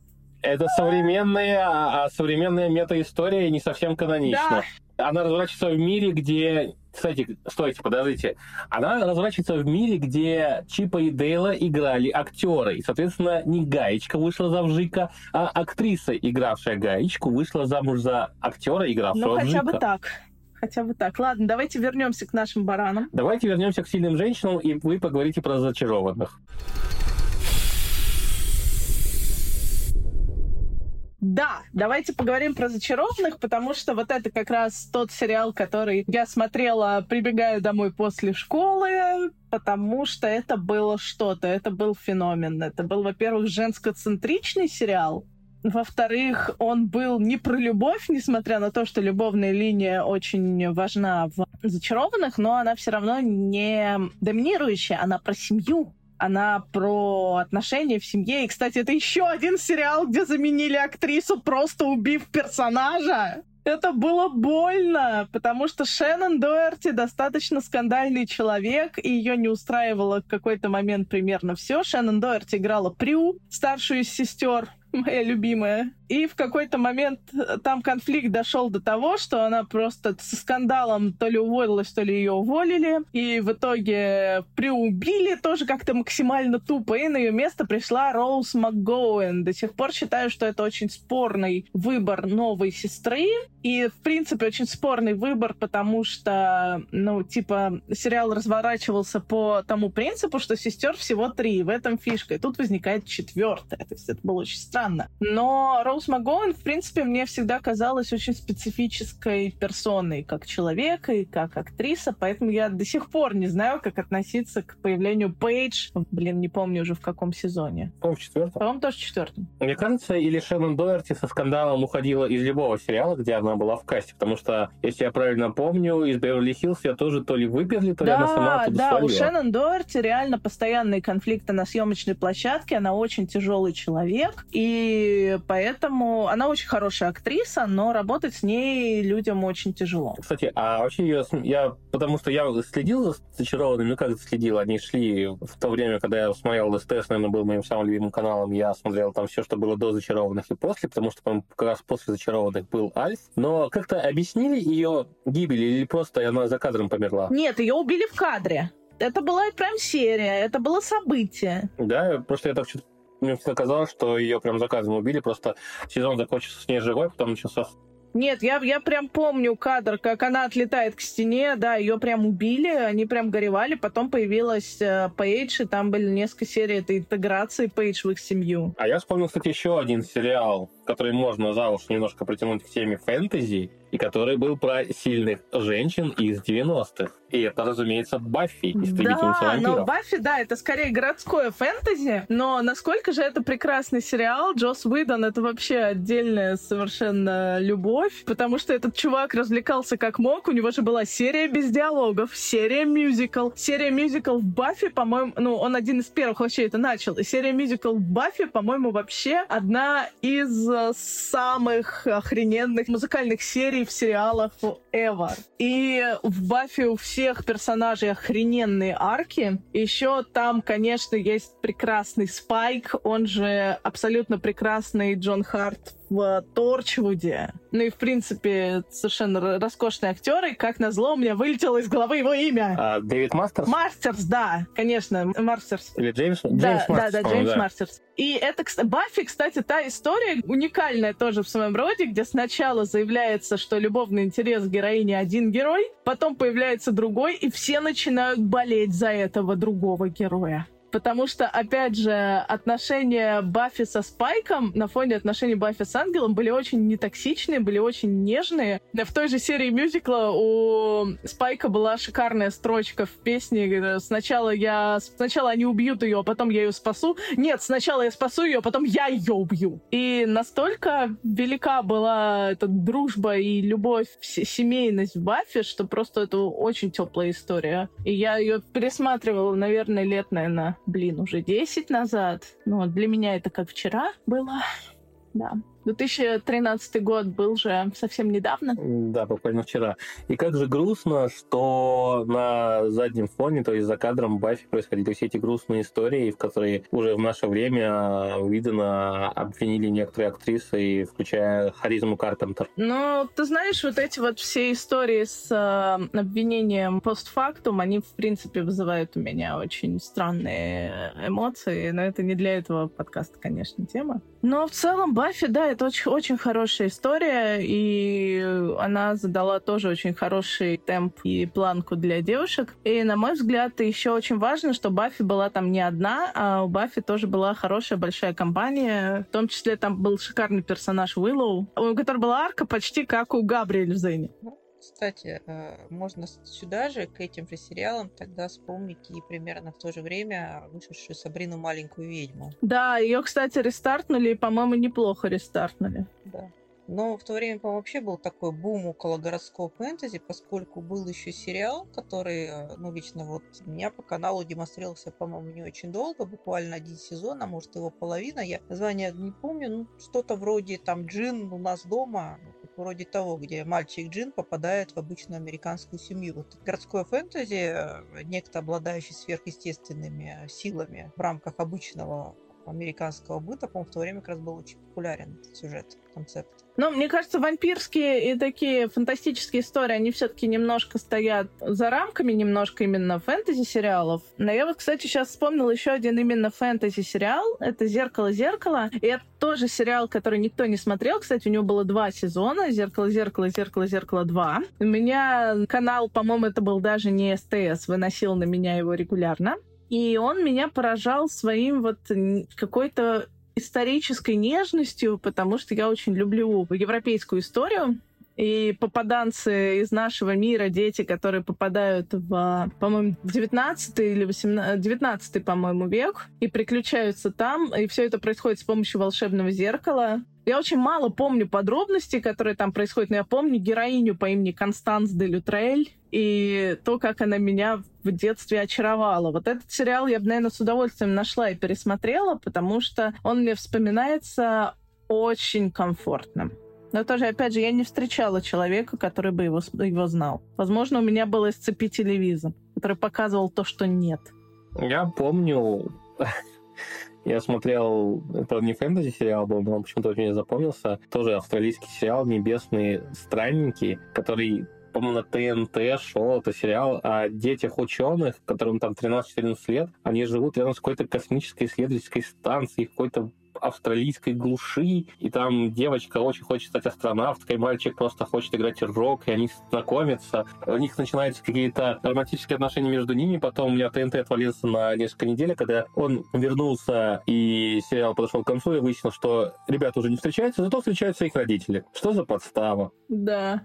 Это современная, а, а современная мета-история не совсем канонична. Да. Она разворачивается в мире, где... Кстати, стойте, подождите. Она разворачивается в мире, где Чипа и Дейла играли актеры. И, соответственно, не Гаечка вышла за Вжика, а актриса, игравшая Гаечку, вышла замуж за актера, игравшего Ну, хотя Вжика. бы так. Хотя бы так. Ладно, давайте вернемся к нашим баранам. Давайте вернемся к сильным женщинам, и вы поговорите про зачарованных. Да, давайте поговорим про зачарованных, потому что вот это как раз тот сериал, который я смотрела, прибегая домой после школы, потому что это было что-то, это был феномен. Это был, во-первых, женскоцентричный сериал, во-вторых, он был не про любовь, несмотря на то, что любовная линия очень важна в «Зачарованных», но она все равно не доминирующая, она про семью. Она про отношения в семье. И, кстати, это еще один сериал, где заменили актрису, просто убив персонажа. Это было больно, потому что Шеннон Доерти достаточно скандальный человек, и ее не устраивало в какой-то момент примерно все. Шеннон Доерти играла Прю, старшую из сестер, моя любимая. И в какой-то момент э, там конфликт дошел до того, что она просто со скандалом то ли уволилась, то ли ее уволили. И в итоге приубили тоже как-то максимально тупо. И на ее место пришла Роуз МакГоуэн. До сих пор считаю, что это очень спорный выбор новой сестры. И, в принципе, очень спорный выбор, потому что, ну, типа, сериал разворачивался по тому принципу, что сестер всего три. В этом фишка. И тут возникает четвертая. То есть это было очень странно. Но Роуз МакГоуэн, в принципе, мне всегда казалась очень специфической персоной, как человека и как актриса, поэтому я до сих пор не знаю, как относиться к появлению Пейдж. Блин, не помню уже в каком сезоне. По-моему, в четвертом. По-моему, тоже в четвертом. Мне кажется, или Шеннон Доерти со скандалом уходила из любого сериала, где она была в касте, потому что, если я правильно помню, из Беверли Хиллз я тоже то ли выперли, то ли да, она сама оттуда Да, свалила. у Шеннон Доерти реально постоянные конфликты на съемочной площадке, она очень тяжелый человек, и поэтому она очень хорошая актриса, но работать с ней людям очень тяжело. Кстати, а вообще я, я потому что я следил за зачарованными, ну как следил, они шли в то время, когда я смотрел СТС, наверное, был моим самым любимым каналом, я смотрел там все, что было до зачарованных и после, потому что, по как раз после зачарованных был Альф. Но как-то объяснили ее гибель или просто она за кадром померла? Нет, ее убили в кадре. Это была прям серия, это было событие. Да, просто я так что-то мне всегда казалось, что ее прям заказом убили, просто сезон закончился с ней живой, потом начался нет, я, я прям помню кадр, как она отлетает к стене, да, ее прям убили, они прям горевали, потом появилась э, Пейдж, и там были несколько серий этой интеграции Пейдж в их семью. А я вспомнил, кстати, еще один сериал, который можно за уши немножко притянуть к теме фэнтези, и который был про сильных женщин из 90-х. И это, разумеется, Баффи, истребительница да, вампиров. но Баффи, да, это скорее городское фэнтези, но насколько же это прекрасный сериал, Джос Уидон — это вообще отдельная совершенно любовь, потому что этот чувак развлекался как мог, у него же была серия без диалогов, серия мюзикл, серия мюзикл в Баффи, по-моему, ну, он один из первых вообще это начал, и серия мюзикл в Баффи, по-моему, вообще одна из э, самых охрененных музыкальных серий в сериалах ever. И в Баффи у всех персонажей охрененные арки. Еще там, конечно, есть прекрасный Спайк, он же абсолютно прекрасный Джон Харт в Торчвуде. Ну и, в принципе, совершенно роскошные актеры. Как назло, у меня вылетело из головы его имя. А, Дэвид Мастерс? Мастерс, да, конечно, Мастерс. Или Джеймс? Да, Джеймс да, Мастерс, да, по-моему, Джеймс Мастерс. И это, Баффи, кстати, та история уникальная тоже в своем роде, где сначала заявляется, что любовный интерес героини один герой, потом появляется другой, и все начинают болеть за этого другого героя. Потому что, опять же, отношения Баффи со Спайком на фоне отношений Баффи с Ангелом были очень нетоксичные, были очень нежные. В той же серии мюзикла у Спайка была шикарная строчка в песне э, «Сначала я... Сначала они убьют ее, а потом я ее спасу». Нет, сначала я спасу ее, а потом я ее убью. И настолько велика была эта дружба и любовь, се- семейность Баффи, что просто это очень теплая история. И я ее пересматривала, наверное, лет, наверное, блин, уже 10 назад. Ну, вот для меня это как вчера было. Да. 2013 год был же совсем недавно. Да, буквально вчера. И как же грустно, что на заднем фоне, то есть за кадром Баффи происходили все эти грустные истории, в которые уже в наше время Уидона обвинили некоторые актрисы, включая Харизму Карпентер. Ну, ты знаешь, вот эти вот все истории с э, обвинением постфактум, они, в принципе, вызывают у меня очень странные эмоции, но это не для этого подкаста, конечно, тема. Но в целом Баффи, да, это очень, очень хорошая история, и она задала тоже очень хороший темп и планку для девушек. И, на мой взгляд, еще очень важно, что Баффи была там не одна, а у Баффи тоже была хорошая большая компания. В том числе там был шикарный персонаж Уиллоу, у которой была арка почти как у Габриэль в Зене. Кстати, э, можно сюда же, к этим же сериалам, тогда вспомнить и примерно в то же время вышедшую Сабрину маленькую ведьму. Да, ее, кстати, рестартнули, и, по-моему, неплохо рестартнули. Да. Но в то время, по-моему, вообще был такой бум около городского фэнтези, поскольку был еще сериал, который, э, ну, лично вот у меня по каналу демонстрировался, по-моему, не очень долго, буквально один сезон, а может его половина. Я название не помню, ну, что-то вроде там «Джин у нас дома», вроде того, где мальчик Джин попадает в обычную американскую семью. Вот городское фэнтези, э, некто, обладающий сверхъестественными силами в рамках обычного американского быта, по-моему, в то время как раз был очень популярен сюжет, концепт. Но мне кажется, вампирские и такие фантастические истории, они все-таки немножко стоят за рамками немножко именно фэнтези-сериалов. Но я вот, кстати, сейчас вспомнила еще один именно фэнтези-сериал. Это «Зеркало-зеркало». И это тоже сериал, который никто не смотрел. Кстати, у него было два сезона. «Зеркало-зеркало», «Зеркало-зеркало 2». У меня канал, по-моему, это был даже не СТС, выносил на меня его регулярно. И он меня поражал своим вот какой-то исторической нежностью, потому что я очень люблю европейскую историю. И попаданцы из нашего мира, дети, которые попадают в, по-моему, 19 или 18, 19 по-моему, век и приключаются там, и все это происходит с помощью волшебного зеркала. Я очень мало помню подробностей, которые там происходят, но я помню героиню по имени Констанс де Лютрель и то, как она меня в детстве очаровала. Вот этот сериал я бы, наверное, с удовольствием нашла и пересмотрела, потому что он мне вспоминается очень комфортным. Но тоже, опять же, я не встречала человека, который бы его, его знал. Возможно, у меня был цепи телевизор, который показывал то, что нет. Я помню, я смотрел, это не фэнтези сериал был, но он почему-то очень запомнился. Тоже австралийский сериал «Небесные странники», который по-моему, на ТНТ шел это сериал о детях ученых, которым там 13-14 лет. Они живут рядом с какой-то космической исследовательской станцией, какой-то австралийской глуши, и там девочка очень хочет стать астронавткой, мальчик просто хочет играть рок, и они знакомятся. У них начинаются какие-то романтические отношения между ними, потом у меня ТНТ отвалился на несколько недель, когда он вернулся, и сериал подошел к концу, и выяснил, что ребята уже не встречаются, зато встречаются их родители. Что за подстава? Да.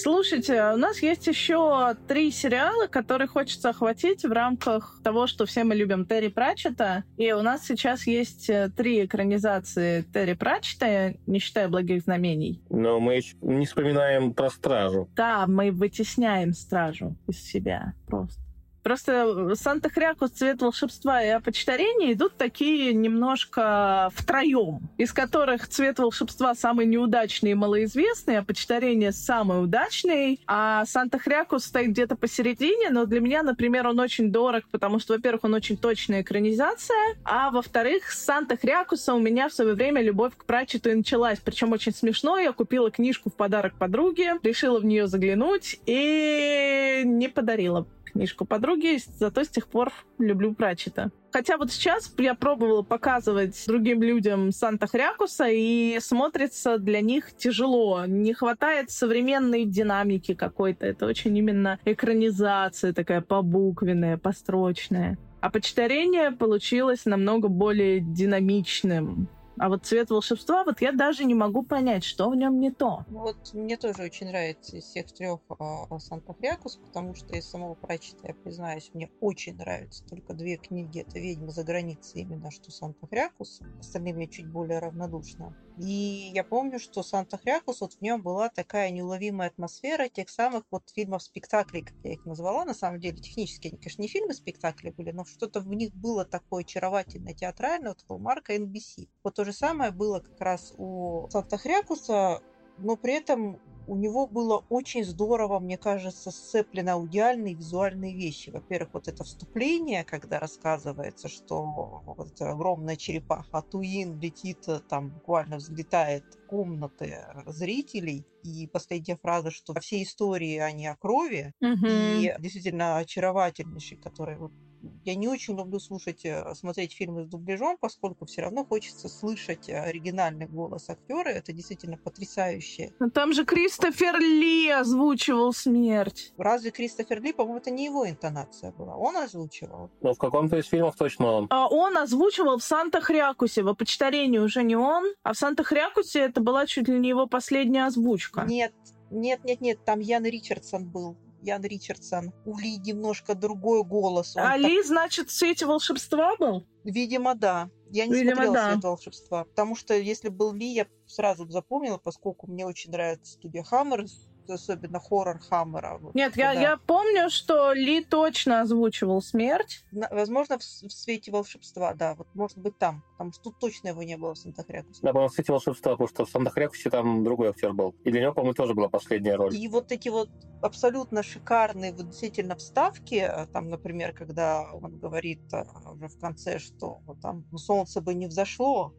Слушайте, у нас есть еще три сериала, которые хочется охватить в рамках того, что все мы любим Терри Пратчета. И у нас сейчас есть э, три экранизации Терри Пратчета, не считая «Благих знамений». Но мы еще не вспоминаем про «Стражу». Да, мы вытесняем «Стражу» из себя просто. Просто Санта-Хрякус, Цвет волшебства и Опочтарение идут такие немножко втроем, из которых Цвет волшебства самый неудачный и малоизвестный, а Опочтарение самый удачный, а Санта-Хрякус стоит где-то посередине, но для меня, например, он очень дорог, потому что, во-первых, он очень точная экранизация, а во-вторых, с Санта-Хрякуса у меня в свое время любовь к Пратчету и началась, причем очень смешно, я купила книжку в подарок подруге, решила в нее заглянуть и не подарила книжку подруги, зато с тех пор люблю Пратчета. Хотя вот сейчас я пробовала показывать другим людям Санта-Хрякуса, и смотрится для них тяжело. Не хватает современной динамики какой-то. Это очень именно экранизация такая побуквенная, построчная. А почтарение получилось намного более динамичным. А вот цвет волшебства, вот я даже не могу понять, что в нем не то. Вот мне тоже очень нравится из всех трех а, Санта Хрякус, потому что из самого прочита, я признаюсь, мне очень нравятся только две книги. Это «Ведьма за границей», именно что Санта Хрякус. Остальным я чуть более равнодушна. И я помню, что Санта Хрякус, вот в нем была такая неуловимая атмосфера тех самых вот фильмов-спектаклей, как я их назвала. На самом деле, технически они, конечно, не фильмы-спектакли были, но что-то в них было такое очаровательное, театральное, вот и NBC. Вот то же самое было как раз у Санта Хрякуса, но при этом у него было очень здорово, мне кажется, сцеплено аудиальные и визуальные вещи. Во-первых, вот это вступление, когда рассказывается, что вот эта огромная черепаха Туин летит, э, там буквально взлетает в комнаты зрителей, и последняя фраза, что все истории, они о крови, Мгм. и действительно очаровательнейший, который я не очень люблю слушать, э, смотреть фильмы с дубляжом, поскольку все равно хочется слышать э, оригинальный голос актера. Это действительно потрясающе. Но там же Кристофер Ли озвучивал смерть. Разве Кристофер Ли, по-моему, это не его интонация была? Он озвучивал. Ну, в каком-то из фильмов точно он. А он озвучивал в Санта-Хрякусе. В «Опочтарении» уже не он, а в Санта-Хрякусе это была чуть ли не его последняя озвучка. Нет, нет, нет, нет, там Ян Ричардсон был. Ян Ричардсон. У Ли немножко другой голос. Он А так- Ли, значит, в «Свете волшебства» был? Видимо, да. Я не Видимо, смотрела да. «Свет волшебства», потому что если был Ли, я сразу запомнила, поскольку мне очень нравится студия Хаммер, особенно хоррор Хаммера. Нет, я, когда- я помню, что Ли точно озвучивал смерть. На- Возможно, в, в свете волшебства, да, вот может быть там, потому что тут точно его не было в Санта-Хрякусе. Да, по-моему, кстати, волшебства, потому что в Санта-Хрякусе там другой актер был. И для него, по-моему, тоже была последняя роль. И вот эти вот абсолютно шикарные вот действительно вставки, э, там, например, когда он говорит э, уже в конце, что вот там «Ну, солнце бы не взошло,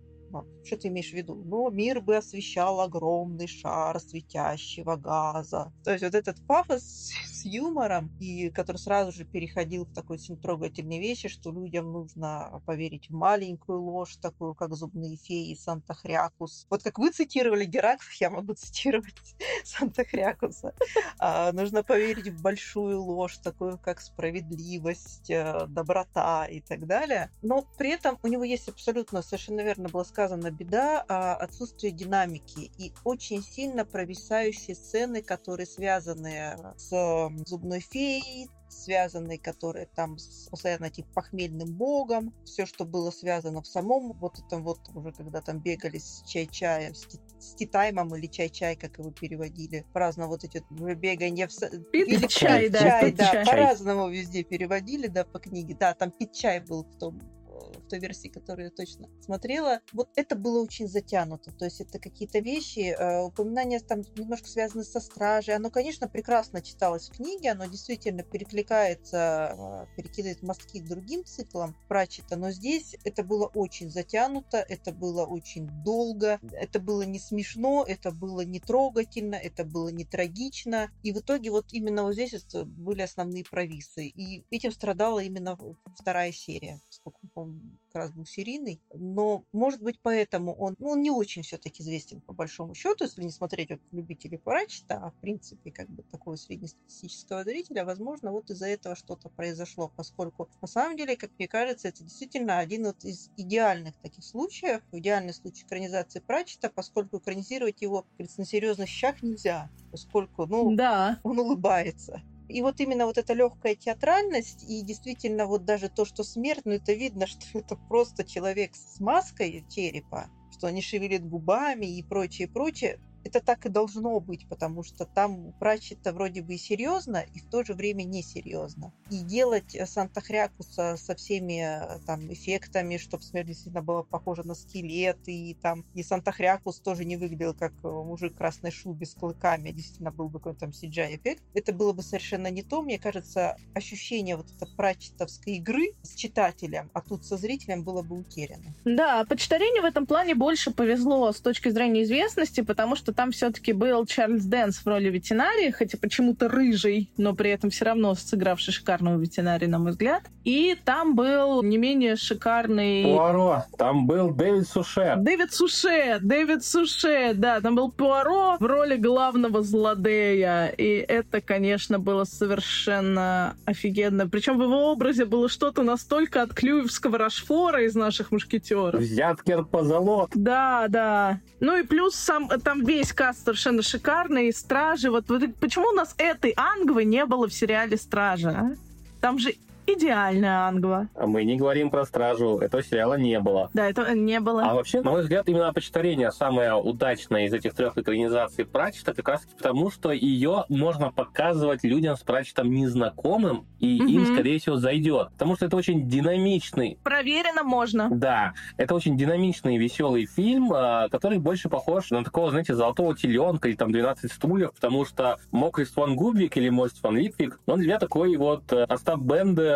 что ты имеешь в виду? Ну, мир бы освещал огромный шар светящего газа. То есть вот этот пафос с юмором, и который сразу же переходил в такой очень трогательные вещи, что людям нужно поверить в маленькую ложь, такую как зубные феи, Санта-Хрякус. Вот как вы цитировали Геракла, я могу цитировать Санта-Хрякуса. А, нужно поверить в большую ложь, такую как справедливость, э, доброта и так далее. Но при этом у него есть абсолютно, совершенно верно было сказано, беда а, отсутствие динамики и очень сильно провисающие сцены, которые связаны с зубной феей, связанные, которые там с постоянно этим похмельным богом, все, что было связано в самом вот этом вот уже когда там бегали с чай-чаем, с, с титаймом или чай-чай, как его переводили, праздно вот эти вот бегания в с- Пит или чай, да, чай, да, по-разному везде переводили, да, по книге. Да, там пить чай был в том в той версии, которую я точно смотрела, вот это было очень затянуто. То есть это какие-то вещи, э, упоминания там немножко связаны со стражей. Оно, конечно, прекрасно читалось в книге, оно действительно перекликается, э, перекидывает мостки к другим циклам Пратчета, но здесь это было очень затянуто, это было очень долго, это было не смешно, это было не трогательно, это было не трагично. И в итоге вот именно вот здесь были основные провисы. И этим страдала именно вторая серия, поскольку, по-моему, как раз был серийный, но, может быть, поэтому он, ну, он не очень все-таки известен по большому счету, если не смотреть вот любителей Пратчета, а в принципе, как бы такого среднестатистического зрителя, возможно, вот из-за этого что-то произошло, поскольку на самом деле, как мне кажется, это действительно один вот из идеальных таких случаев, идеальный случай экранизации Пратчета, поскольку экранизировать его, говорится, на серьезных щах нельзя, поскольку, ну, да. он улыбается. И вот именно вот эта легкая театральность и действительно вот даже то, что смерть, ну это видно, что это просто человек с маской черепа, что они шевелит губами и прочее, прочее это так и должно быть, потому что там Пратчета вроде бы и серьезно, и в то же время несерьезно. И делать э, Санта-Хрякуса со всеми э, там эффектами, чтобы смерть действительно была похожа на скелет, и там и Санта-Хрякус тоже не выглядел как э, мужик в красной шубе с клыками, а действительно был бы какой-то там CGI-эффект. Это было бы совершенно не то. Мне кажется, ощущение вот этой пратчетовской игры с читателем, а тут со зрителем было бы утеряно. Да, Опочтарению в этом плане больше повезло с точки зрения известности, потому что что там все-таки был Чарльз Дэнс в роли Витинари, хотя почему-то рыжий, но при этом все равно сыгравший шикарного Витинари, на мой взгляд. И там был не менее шикарный... Пуаро. Там был Дэвид Суше. Дэвид Суше. Дэвид Суше, да. Там был Пуаро в роли главного злодея. И это, конечно, было совершенно офигенно. Причем в его образе было что-то настолько от клюевского Рошфора из наших мушкетеров. Взяткер Позолот. Да, да. Ну и плюс сам там весь весь каст совершенно шикарный, Стражи. Вот, вот почему у нас этой Ангвы не было в сериале Стражи? А? Там же идеальная Ангва. А мы не говорим про Стражу, этого сериала не было. Да, это не было. А вообще, на мой взгляд, именно «Почтарение» самая удачная из этих трех экранизаций Пратчета, как раз потому, что ее можно показывать людям с Пратчетом незнакомым, и угу. им, скорее всего, зайдет. Потому что это очень динамичный... Проверено можно. Да, это очень динамичный, веселый фильм, а, который больше похож на такого, знаете, «Золотого теленка» или там «12 стульев», потому что Мокрис фон Губвик или Мость фон Липвик, он для такой вот э, Остап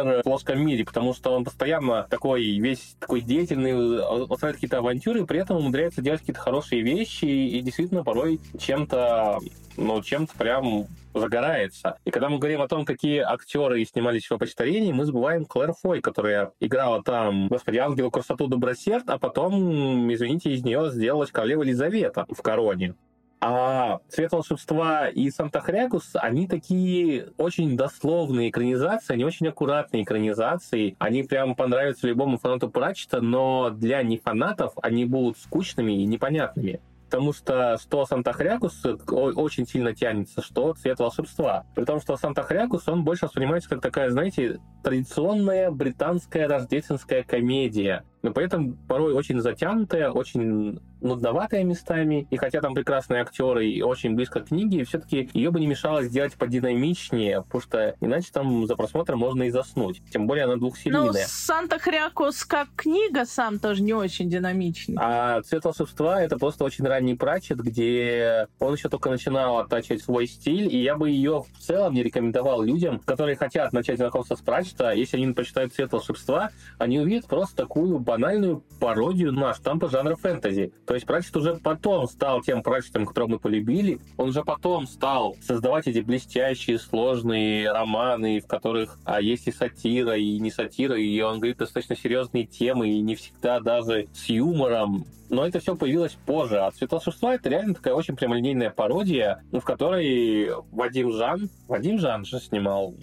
Бендер в плоском мире, потому что он постоянно такой весь такой деятельный, устраивает какие-то авантюры, при этом умудряется делать какие-то хорошие вещи и действительно порой чем-то ну, чем-то прям загорается. И когда мы говорим о том, какие актеры снимались в «Почтарении», мы забываем Клэр Фой, которая играла там, господи, ангела красоту добросерд, а потом, извините, из нее сделалась королева Елизавета в «Короне». А «Цвет волшебства» и «Санта-Хрякус», они такие очень дословные экранизации, они очень аккуратные экранизации. Они прям понравятся любому фанату Пратчета, но для нефанатов они будут скучными и непонятными потому что что Санта-Хрякус очень сильно тянется, что цвет волшебства. При том, что Санта-Хрякус, он больше воспринимается как такая, знаете, традиционная британская рождественская комедия но при этом порой очень затянутая, очень нудноватая местами, и хотя там прекрасные актеры и очень близко к книге, все-таки ее бы не мешало сделать подинамичнее, потому что иначе там за просмотром можно и заснуть. Тем более она двухсерийная. Ну, Санта Хрякус как книга сам тоже не очень динамичный. А «Цвет волшебства» — это просто очень ранний прачет, где он еще только начинал оттачивать свой стиль, и я бы ее в целом не рекомендовал людям, которые хотят начать знакомство с прачета. Если они прочитают «Цвет волшебства», они увидят просто такую банальную пародию на штампы жанра фэнтези. То есть Пратчет уже потом стал тем Пратчетом, которого мы полюбили. Он уже потом стал создавать эти блестящие, сложные романы, в которых а, есть и сатира, и не сатира, и он говорит достаточно серьезные темы, и не всегда даже с юмором. Но это все появилось позже. А «Цвет волшебства» — это реально такая очень прямолинейная пародия, в которой Вадим Жан, Вадим Жан же снимал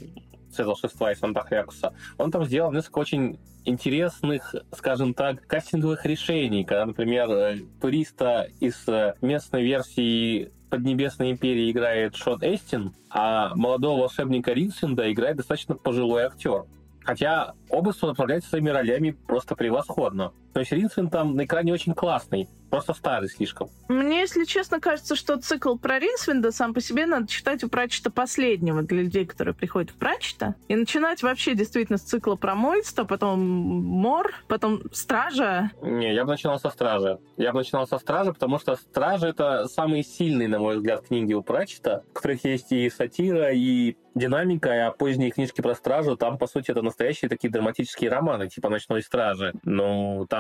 «Цвет волшебства» и «Санта Хрякуса», он там сделал несколько очень интересных, скажем так, кастинговых решений, когда, например, э, туриста из э, местной версии Поднебесной империи играет Шон Эстин, а молодого волшебника Ринсенда играет достаточно пожилой актер. Хотя оба справляются своими ролями просто превосходно. То есть Ринсвин там на экране очень классный, просто старый слишком. Мне, если честно, кажется, что цикл про Ринсвинда сам по себе надо читать у Прачета последнего для людей, которые приходят в Прачета. И начинать вообще действительно с цикла про Мойста, потом Мор, потом Стража. Не, я бы начинал со Стража. Я бы начинал со Стража, потому что Стража — это самые сильные, на мой взгляд, книги у Прачета, в которых есть и сатира, и динамика, а поздние книжки про Стражу, там, по сути, это настоящие такие драматические романы, типа «Ночной стражи». Ну, там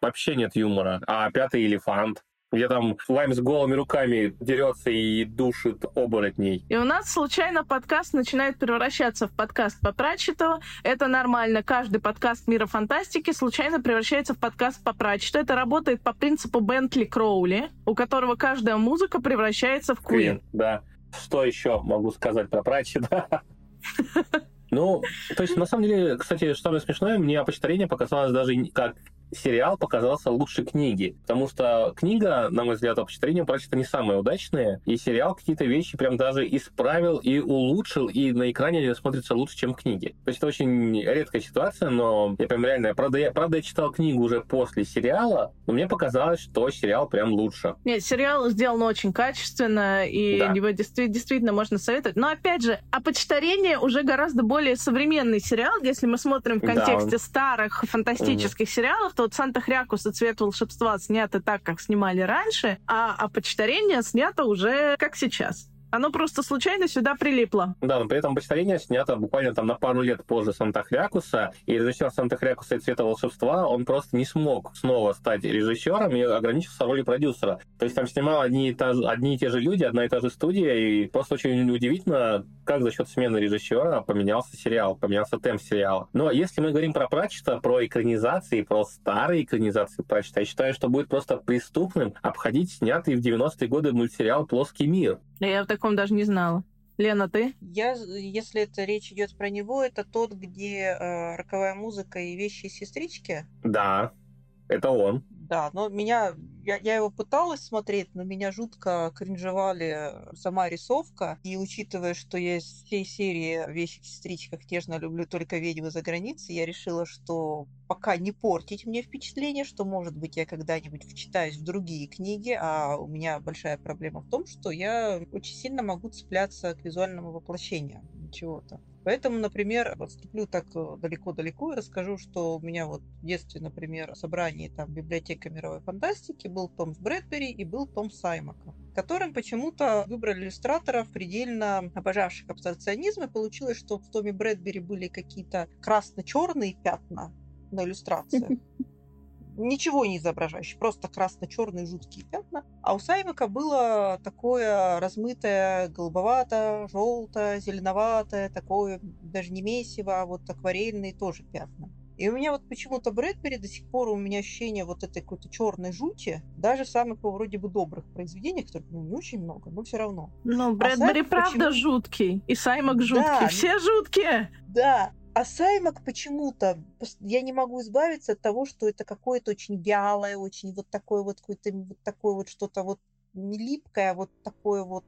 вообще нет юмора. А «Пятый элефант», где там Лайм с голыми руками дерется и душит оборотней. И у нас случайно подкаст начинает превращаться в подкаст по Пратчету. Это нормально. Каждый подкаст мира фантастики случайно превращается в подкаст по Пратчету. Это работает по принципу Бентли Кроули, у которого каждая музыка превращается в Куин. Да. Что еще могу сказать про Пратчета? Ну, то есть, на самом деле, кстати, что самое смешное, мне опочтарение показалось даже как сериал показался лучше книги. Потому что книга, на мой взгляд, впечатлениям прочито не самая удачная, и сериал какие-то вещи прям даже исправил и улучшил, и на экране смотрится лучше, чем в книге. То есть это очень редкая ситуация, но я прям реально... Правда, я, правда, я читал книгу уже после сериала, но мне показалось, что сериал прям лучше. Нет, сериал сделан очень качественно, и да. его действительно, действительно можно советовать. Но, опять же, «Опочтарение» уже гораздо более современный сериал, если мы смотрим в контексте да. старых фантастических угу. сериалов, что вот Санта-Хрякус и Цвет волшебства сняты так, как снимали раньше, а «Опочтарение» снято уже как сейчас. Оно просто случайно сюда прилипло. Да, но при этом «Почтарение» снято буквально там на пару лет позже «Санта-Хрякуса», и режиссер «Санта-Хрякуса» и «Цвета волшебства», он просто не смог снова стать режиссером и ограничился ролью продюсера. То есть там снимал одни и, та, одни и те же люди, одна и та же студия, и просто очень удивительно, как за счет смены режиссера поменялся сериал, поменялся темп сериала. Но если мы говорим про Пратчета, про экранизации, про старые экранизации Пратчета, я считаю, что будет просто преступным обходить снятый в 90-е годы мультсериал «Плоский мир». Я в таком даже не знала. Лена, ты? Я, если это речь идет про него, это тот, где э, роковая музыка и вещи сестрички. Да, это он. Да, но меня, я, я его пыталась смотреть, но меня жутко кринжевали сама рисовка. И учитывая, что я из всей серии «Вещи в сестричках» нежно люблю только «Ведьмы за границей», я решила, что пока не портить мне впечатление, что, может быть, я когда-нибудь вчитаюсь в другие книги, а у меня большая проблема в том, что я очень сильно могу цепляться к визуальному воплощению чего-то. Поэтому, например, отступлю так э, далеко-далеко и расскажу, что у меня вот в детстве, например, в собрании там библиотека мировой фантастики был Том Брэдбери и был Том Саймака которым почему-то выбрали иллюстраторов, предельно обожавших абстракционизм, и получилось, что в Томе Брэдбери были какие-то красно-черные пятна на иллюстрации. ничего не изображающий, просто красно-черные жуткие пятна. А у Саймака было такое размытое, голубовато, желтое, зеленоватое, такое даже не месиво, а вот акварельные тоже пятна. И у меня вот почему-то Брэдбери до сих пор у меня ощущение вот этой какой-то черной жути, даже в самых вроде бы добрых произведениях, которых ну, не очень много, но все равно. Ну, а Брэдбери а правда почему... жуткий, и Саймак жуткий, да, все жуткие. Да, а Саймак почему-то, я не могу избавиться от того, что это какое-то очень вялое, очень вот такое вот какое-то вот такое вот что-то вот не липкое, а вот такое вот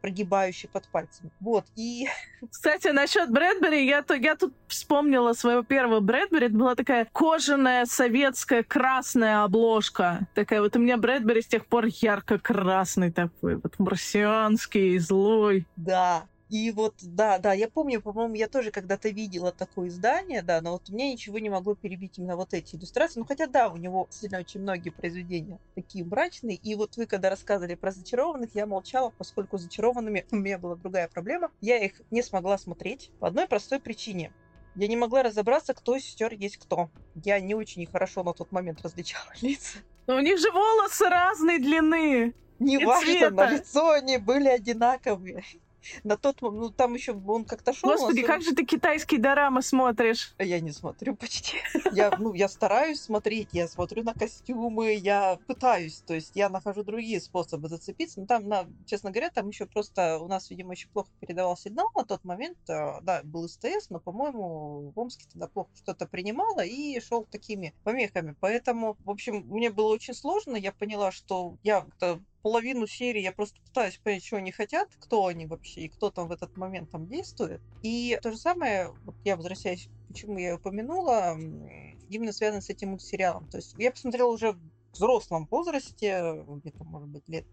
прогибающее под пальцем. Вот, и... Кстати, насчет Брэдбери, я, то, я тут вспомнила своего первого Брэдбери. Это была такая кожаная советская красная обложка. Такая вот у меня Брэдбери с тех пор ярко-красный такой, вот марсианский, злой. Да, и вот, да, да, я помню, по-моему, я тоже когда-то видела такое издание, да, но вот мне ничего не могло перебить именно вот эти иллюстрации. Ну, хотя, да, у него действительно очень многие произведения такие мрачные. И вот вы, когда рассказывали про зачарованных, я молчала, поскольку зачарованными у меня была другая проблема. Я их не смогла смотреть по одной простой причине. Я не могла разобраться, кто из сестер есть кто. Я не очень хорошо на тот момент различала лица. Но у них же волосы разной длины. Не важно, на лицо они были одинаковые на тот момент, ну там еще он как-то шел. Господи, как же ты китайские дорамы смотришь? Я не смотрю почти. Я, ну, я стараюсь смотреть, я смотрю на костюмы, я пытаюсь, то есть я нахожу другие способы зацепиться. Но там, на, честно говоря, там еще просто у нас, видимо, еще плохо передавал сигнал на тот момент. А, да, был СТС, но, по-моему, в Омске тогда плохо что-то принимало и шел такими помехами. Поэтому, в общем, мне было очень сложно. Я поняла, что я половину серии я просто пытаюсь понять, что они хотят, кто они вообще и кто там в этот момент там действует. И то же самое, вот я возвращаюсь, почему я упомянула, именно связано с этим мультсериалом. То есть я посмотрела уже в взрослом возрасте, где-то, может быть, лет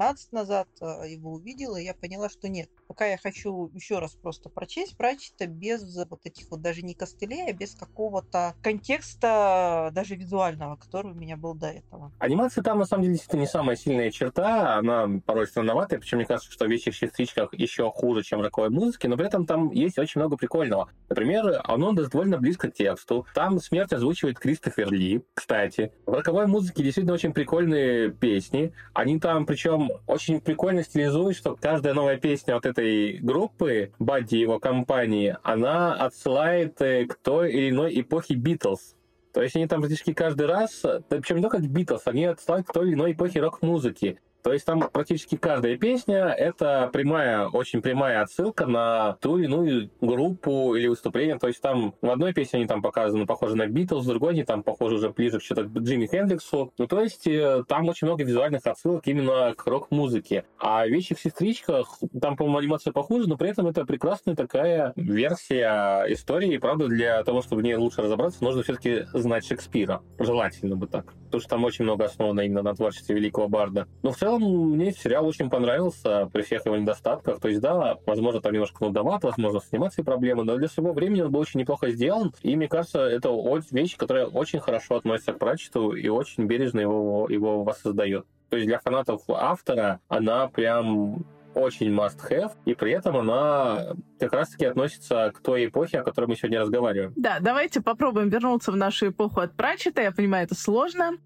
15 назад а, его увидела, и я поняла, что нет. Пока я хочу еще раз просто прочесть Пратчета без вот этих вот даже не костылей, а без какого-то контекста даже визуального, который у меня был до этого. Анимация там, на самом деле, действительно не самая сильная черта, она порой странноватая, причем мне кажется, что в «Вещих сестричках» еще хуже, чем в роковой музыке, но при этом там есть очень много прикольного. Например, оно довольно близко к тексту. Там смерть озвучивает Кристофер Ли, кстати. В роковой музыке действительно очень прикольные песни. Они там, причем, очень прикольно стилизуют, что каждая новая песня вот этой группы, Бадди его компании, она отсылает э, к той или иной эпохе Битлз. То есть они там практически каждый раз, причем не только Битлз, они отсылают к той или иной эпохе рок-музыки. То есть там практически каждая песня — это прямая, очень прямая отсылка на ту или иную группу или выступление. То есть там в одной песне они там показаны, похожи на Битлз, в другой они там похожи уже ближе к что-то Джимми Хендриксу. Ну, то есть э, там очень много визуальных отсылок именно к рок-музыке. А в «Вещих сестричках» там, по-моему, анимация похуже, но при этом это прекрасная такая версия истории. И, правда, для того, чтобы в ней лучше разобраться, нужно все-таки знать Шекспира. Желательно бы так. Потому что там очень много основано именно на творчестве великого барда. Но в целом целом мне сериал очень понравился при всех его недостатках. То есть, да, возможно, там немножко нудовато, возможно, с анимацией проблемы, но для своего времени он был очень неплохо сделан. И мне кажется, это вещь, которая очень хорошо относится к прачету и очень бережно его, его воссоздает. То есть для фанатов автора она прям очень must-have, и при этом она как раз-таки относится к той эпохе, о которой мы сегодня разговариваем. Да, давайте попробуем вернуться в нашу эпоху от Пратчета. Я понимаю, это сложно.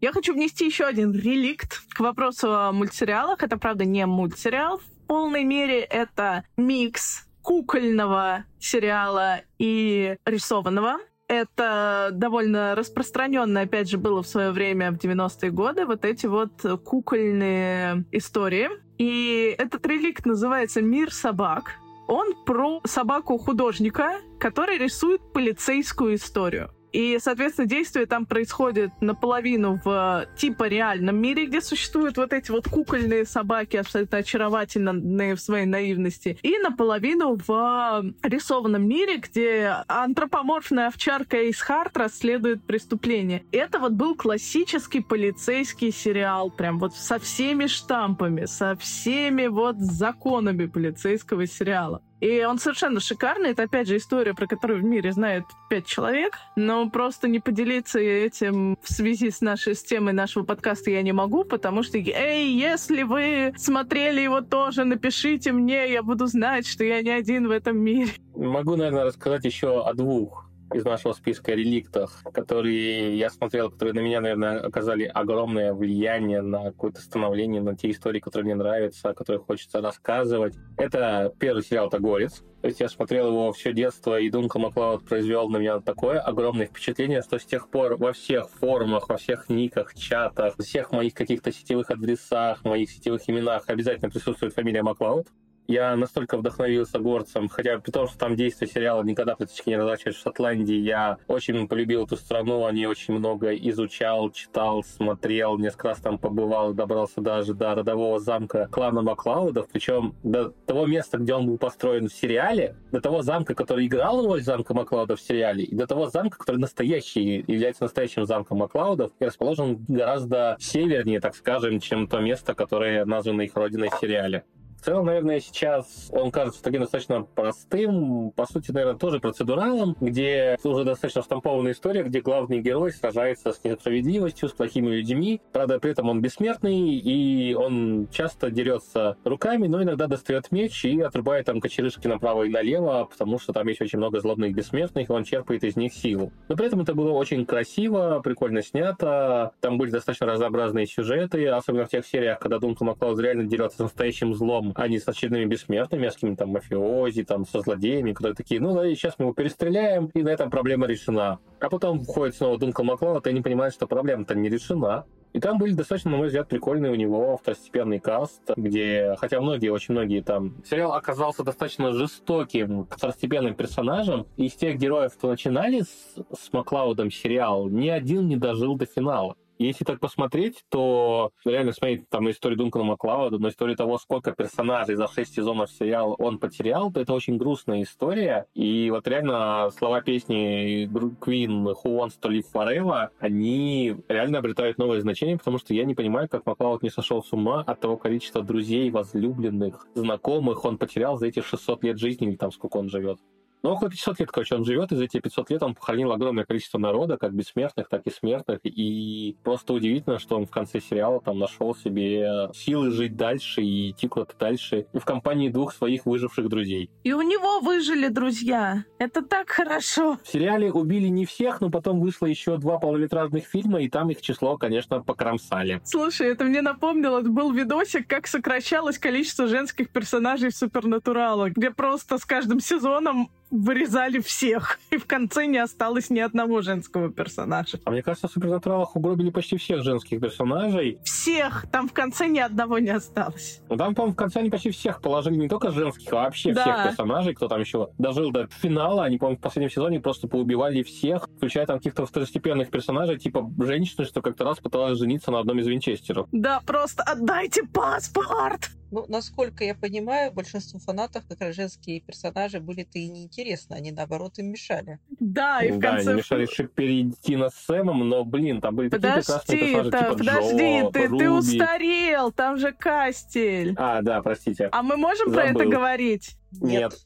Я хочу внести еще один реликт к вопросу о мультсериалах. Это, правда, не мультсериал. В полной мере это микс кукольного сериала и рисованного. Это довольно распространенно, опять же, было в свое время в 90-е годы, вот эти вот кукольные истории. И этот реликт называется «Мир собак». Он про собаку-художника, который рисует полицейскую историю. И, соответственно, действие там происходит наполовину в типа реальном мире, где существуют вот эти вот кукольные собаки, абсолютно очаровательные в своей наивности, и наполовину в рисованном мире, где антропоморфная овчарка из Харт расследует преступление. Это вот был классический полицейский сериал, прям вот со всеми штампами, со всеми вот законами полицейского сериала. И он совершенно шикарный. Это, опять же, история, про которую в мире знает пять человек. Но просто не поделиться этим в связи с нашей с темой нашего подкаста я не могу, потому что, эй, если вы смотрели его тоже, напишите мне, я буду знать, что я не один в этом мире. Могу, наверное, рассказать еще о двух из нашего списка реликтов, которые я смотрел, которые на меня, наверное, оказали огромное влияние на какое-то становление, на те истории, которые мне нравятся, которые хочется рассказывать. Это первый сериал «Тагорец». То есть я смотрел его все детство, и Дунка Маклауд произвел на меня такое огромное впечатление, что с тех пор во всех форумах, во всех никах, чатах, всех моих каких-то сетевых адресах, моих сетевых именах обязательно присутствует фамилия Маклауд я настолько вдохновился горцем, хотя при том, что там действие сериала никогда практически не разворачивается в Шотландии, я очень полюбил эту страну, о ней очень много изучал, читал, смотрел, несколько раз там побывал, добрался даже до родового замка клана Маклаудов, причем до того места, где он был построен в сериале, до того замка, который играл роль замка Маклаудов в сериале, и до того замка, который настоящий, является настоящим замком Маклаудов, и расположен гораздо севернее, так скажем, чем то место, которое названо их родиной в сериале. Целом, наверное, сейчас он кажется таким достаточно простым, по сути, наверное, тоже процедуралом, где уже достаточно штампованная история, где главный герой сражается с несправедливостью, с плохими людьми. Правда, при этом он бессмертный, и он часто дерется руками, но иногда достает меч и отрубает там кочерышки направо и налево, потому что там есть очень много злобных бессмертных, и он черпает из них силу. Но при этом это было очень красиво, прикольно снято, там были достаточно разнообразные сюжеты, особенно в тех сериях, когда Дункан Маклауд реально дерется с настоящим злом, а не с очередными бессмертными, а с какими-то там мафиози, там, со злодеями, которые такие, ну да, и сейчас мы его перестреляем, и на этом проблема решена. А потом входит снова Дункан Маклауд, и не понимает, что проблема-то не решена. И там были достаточно, на мой взгляд, прикольные у него второстепенный каст, где, хотя многие, очень многие там... Сериал оказался достаточно жестоким второстепенным персонажем, из тех героев, кто начинали с, с Маклаудом сериал, ни один не дожил до финала. Если так посмотреть, то реально смотреть там на историю Дункана Маклауда, на историю того, сколько персонажей за шесть сезонов сериала он потерял, то это очень грустная история. И вот реально слова песни Queen «Who Wants to Live Forever», они реально обретают новое значение, потому что я не понимаю, как Маклауд не сошел с ума от того количества друзей, возлюбленных, знакомых он потерял за эти 600 лет жизни, или там сколько он живет. Ну, около 500 лет, короче, он живет, и за эти 500 лет он похоронил огромное количество народа, как бессмертных, так и смертных, и просто удивительно, что он в конце сериала там нашел себе силы жить дальше и идти куда-то дальше, в компании двух своих выживших друзей. И у него выжили друзья. Это так хорошо. В сериале убили не всех, но потом вышло еще два полнометражных фильма, и там их число, конечно, покромсали. Слушай, это мне напомнило, был видосик, как сокращалось количество женских персонажей в Супернатуралах, где просто с каждым сезоном вырезали всех, и в конце не осталось ни одного женского персонажа. А мне кажется, в Супернатуралах угробили почти всех женских персонажей. Всех! Там в конце ни одного не осталось. Ну, там, по-моему, в конце они почти всех положили, не только женских, а вообще да. всех персонажей, кто там еще дожил до финала. Они, по-моему, в последнем сезоне просто поубивали всех, включая там каких-то второстепенных персонажей, типа женщины, что как-то раз пыталась жениться на одном из винчестеров. Да, просто отдайте паспорт! Ну, насколько я понимаю, большинству фанатов как раз женские персонажи были-то и неинтересны, они наоборот им мешали. Да, и в да, конце... они мешали перейти на Сэмом, но, блин, там были подожди, такие прекрасные персонажи, та, типа Подожди, Джо, ты, Руби. ты устарел, там же Кастель. А, да, простите. А мы можем Забыл. про это говорить? Нет.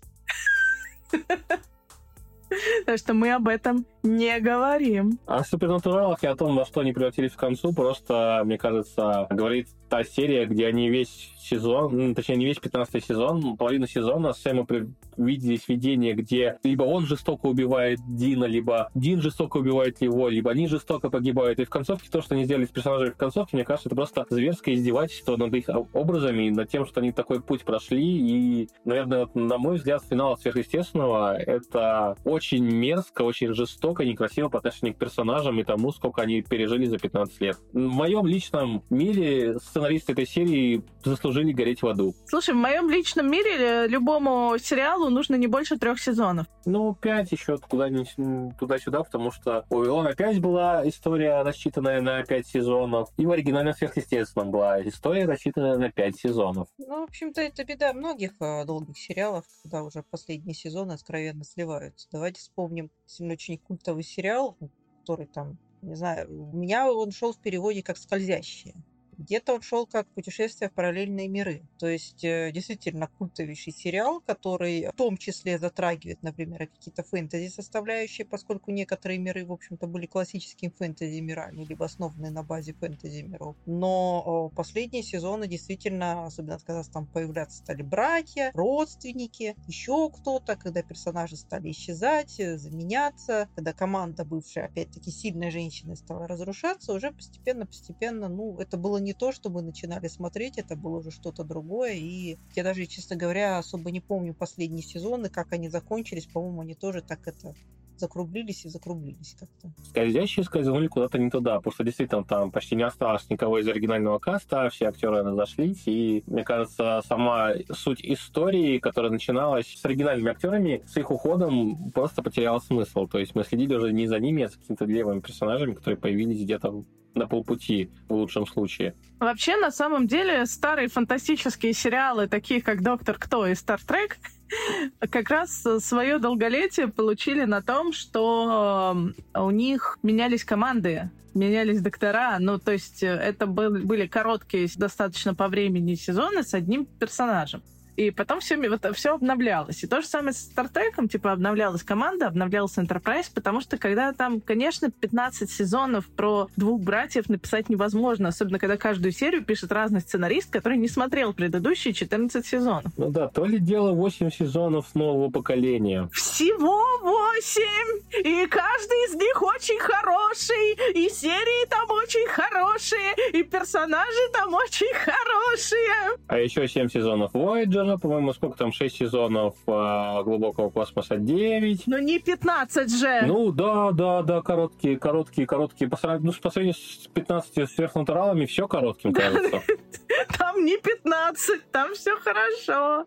Так что мы об этом не говорим. О супернатуралах и о том, во что они превратились в концу, просто, мне кажется, говорит та серия, где они весь сезон, ну, точнее, не весь 15 сезон, половину сезона Сэма виделись видения, где либо он жестоко убивает Дина, либо Дин жестоко убивает его, либо они жестоко погибают. И в концовке то, что они сделали с персонажами в концовке, мне кажется, это просто зверское издевательство над их образами, над тем, что они такой путь прошли. И, наверное, вот, на мой взгляд, финал сверхъестественного — это очень мерзко, очень жестоко, некрасиво по отношению к персонажам и тому, сколько они пережили за 15 лет. В моем личном мире сценаристы этой серии заслужили гореть в аду. Слушай, в моем личном мире любому сериалу нужно не больше трех сезонов. Ну, пять еще куда-нибудь туда-сюда, потому что у Илона опять была история, рассчитанная на пять сезонов, и в оригинальном сверхъестественном была история, рассчитанная на пять сезонов. Ну, в общем-то, это беда многих э, долгих сериалов, когда уже последние сезоны откровенно сливаются. Давайте вспомним очень культовый сериал, который там, не знаю, у меня он шел в переводе как «Скользящие». Где-то он шел как путешествие в параллельные миры. То есть э, действительно культовейший сериал, который в том числе затрагивает, например, какие-то фэнтези составляющие, поскольку некоторые миры, в общем-то, были классическими фэнтези мирами, либо основаны на базе фэнтези миров. Но последние сезоны действительно, особенно когда там появляться стали братья, родственники, еще кто-то, когда персонажи стали исчезать, э, заменяться, когда команда бывшая, опять-таки, сильной женщины стала разрушаться, уже постепенно-постепенно, ну, это было не то, что мы начинали смотреть, это было уже что-то другое. И я даже, честно говоря, особо не помню последние сезоны, как они закончились. По-моему, они тоже так это закруглились и закруглились как-то. Скользящие скользнули куда-то не туда, потому что действительно там почти не осталось никого из оригинального каста, все актеры разошлись, и мне кажется, сама суть истории, которая начиналась с оригинальными актерами, с их уходом просто потеряла смысл. То есть мы следили уже не за ними, а за какими-то левыми персонажами, которые появились где-то на полпути в лучшем случае. Вообще, на самом деле, старые фантастические сериалы, такие как «Доктор Кто» и «Стартрек», как раз свое долголетие получили на том, что у них менялись команды, менялись доктора. Ну, то есть э, это были короткие достаточно по времени сезоны с одним персонажем. И потом все, вот, все обновлялось. И то же самое с Стартреком, типа, обновлялась команда, обновлялся Enterprise, потому что когда там, конечно, 15 сезонов про двух братьев написать невозможно, особенно когда каждую серию пишет разный сценарист, который не смотрел предыдущие 14 сезонов. Ну да, то ли дело 8 сезонов нового поколения. Всего 8! И каждый из них очень хороший, и серии там очень хорошие, и персонажи там очень хорошие. А еще 7 сезонов Voyager, сезона, по-моему, сколько там, 6 сезонов а, глубокого космоса 9. Ну не 15 же! Ну да, да, да, короткие, короткие, короткие. По сравнению, ну, по сравнению с 15 сверхнатуралами все коротким кажется. Там не 15, там все хорошо.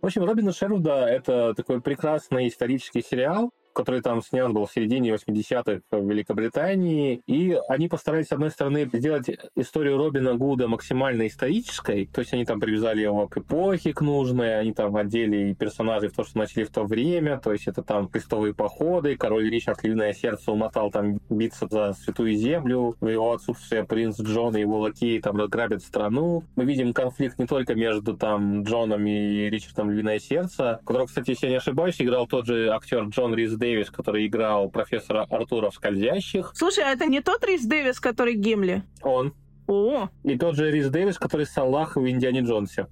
В общем, Робина Шервуда — это такой прекрасный исторический сериал, который там снят был в середине 80-х в Великобритании. И они постарались, с одной стороны, сделать историю Робина Гуда максимально исторической, то есть они там привязали его к эпохе, к нужной, они там одели персонажей в то, что начали в то время, то есть это там крестовые походы, король Ричард Львиное Сердце умотал там биться за Святую Землю, в его отсутствие принц Джон и его лакеи там разграбят страну. Мы видим конфликт не только между там Джоном и Ричардом Львиное Сердце, которого, кстати, если я не ошибаюсь, играл тот же актер Джон Рис Дэвис, который играл профессора Артура в «Скользящих». Слушай, а это не тот Рис Дэвис, который Гимли? Он. О, И тот же Рис Дэвис, который Салах в «Индиане Джонсе».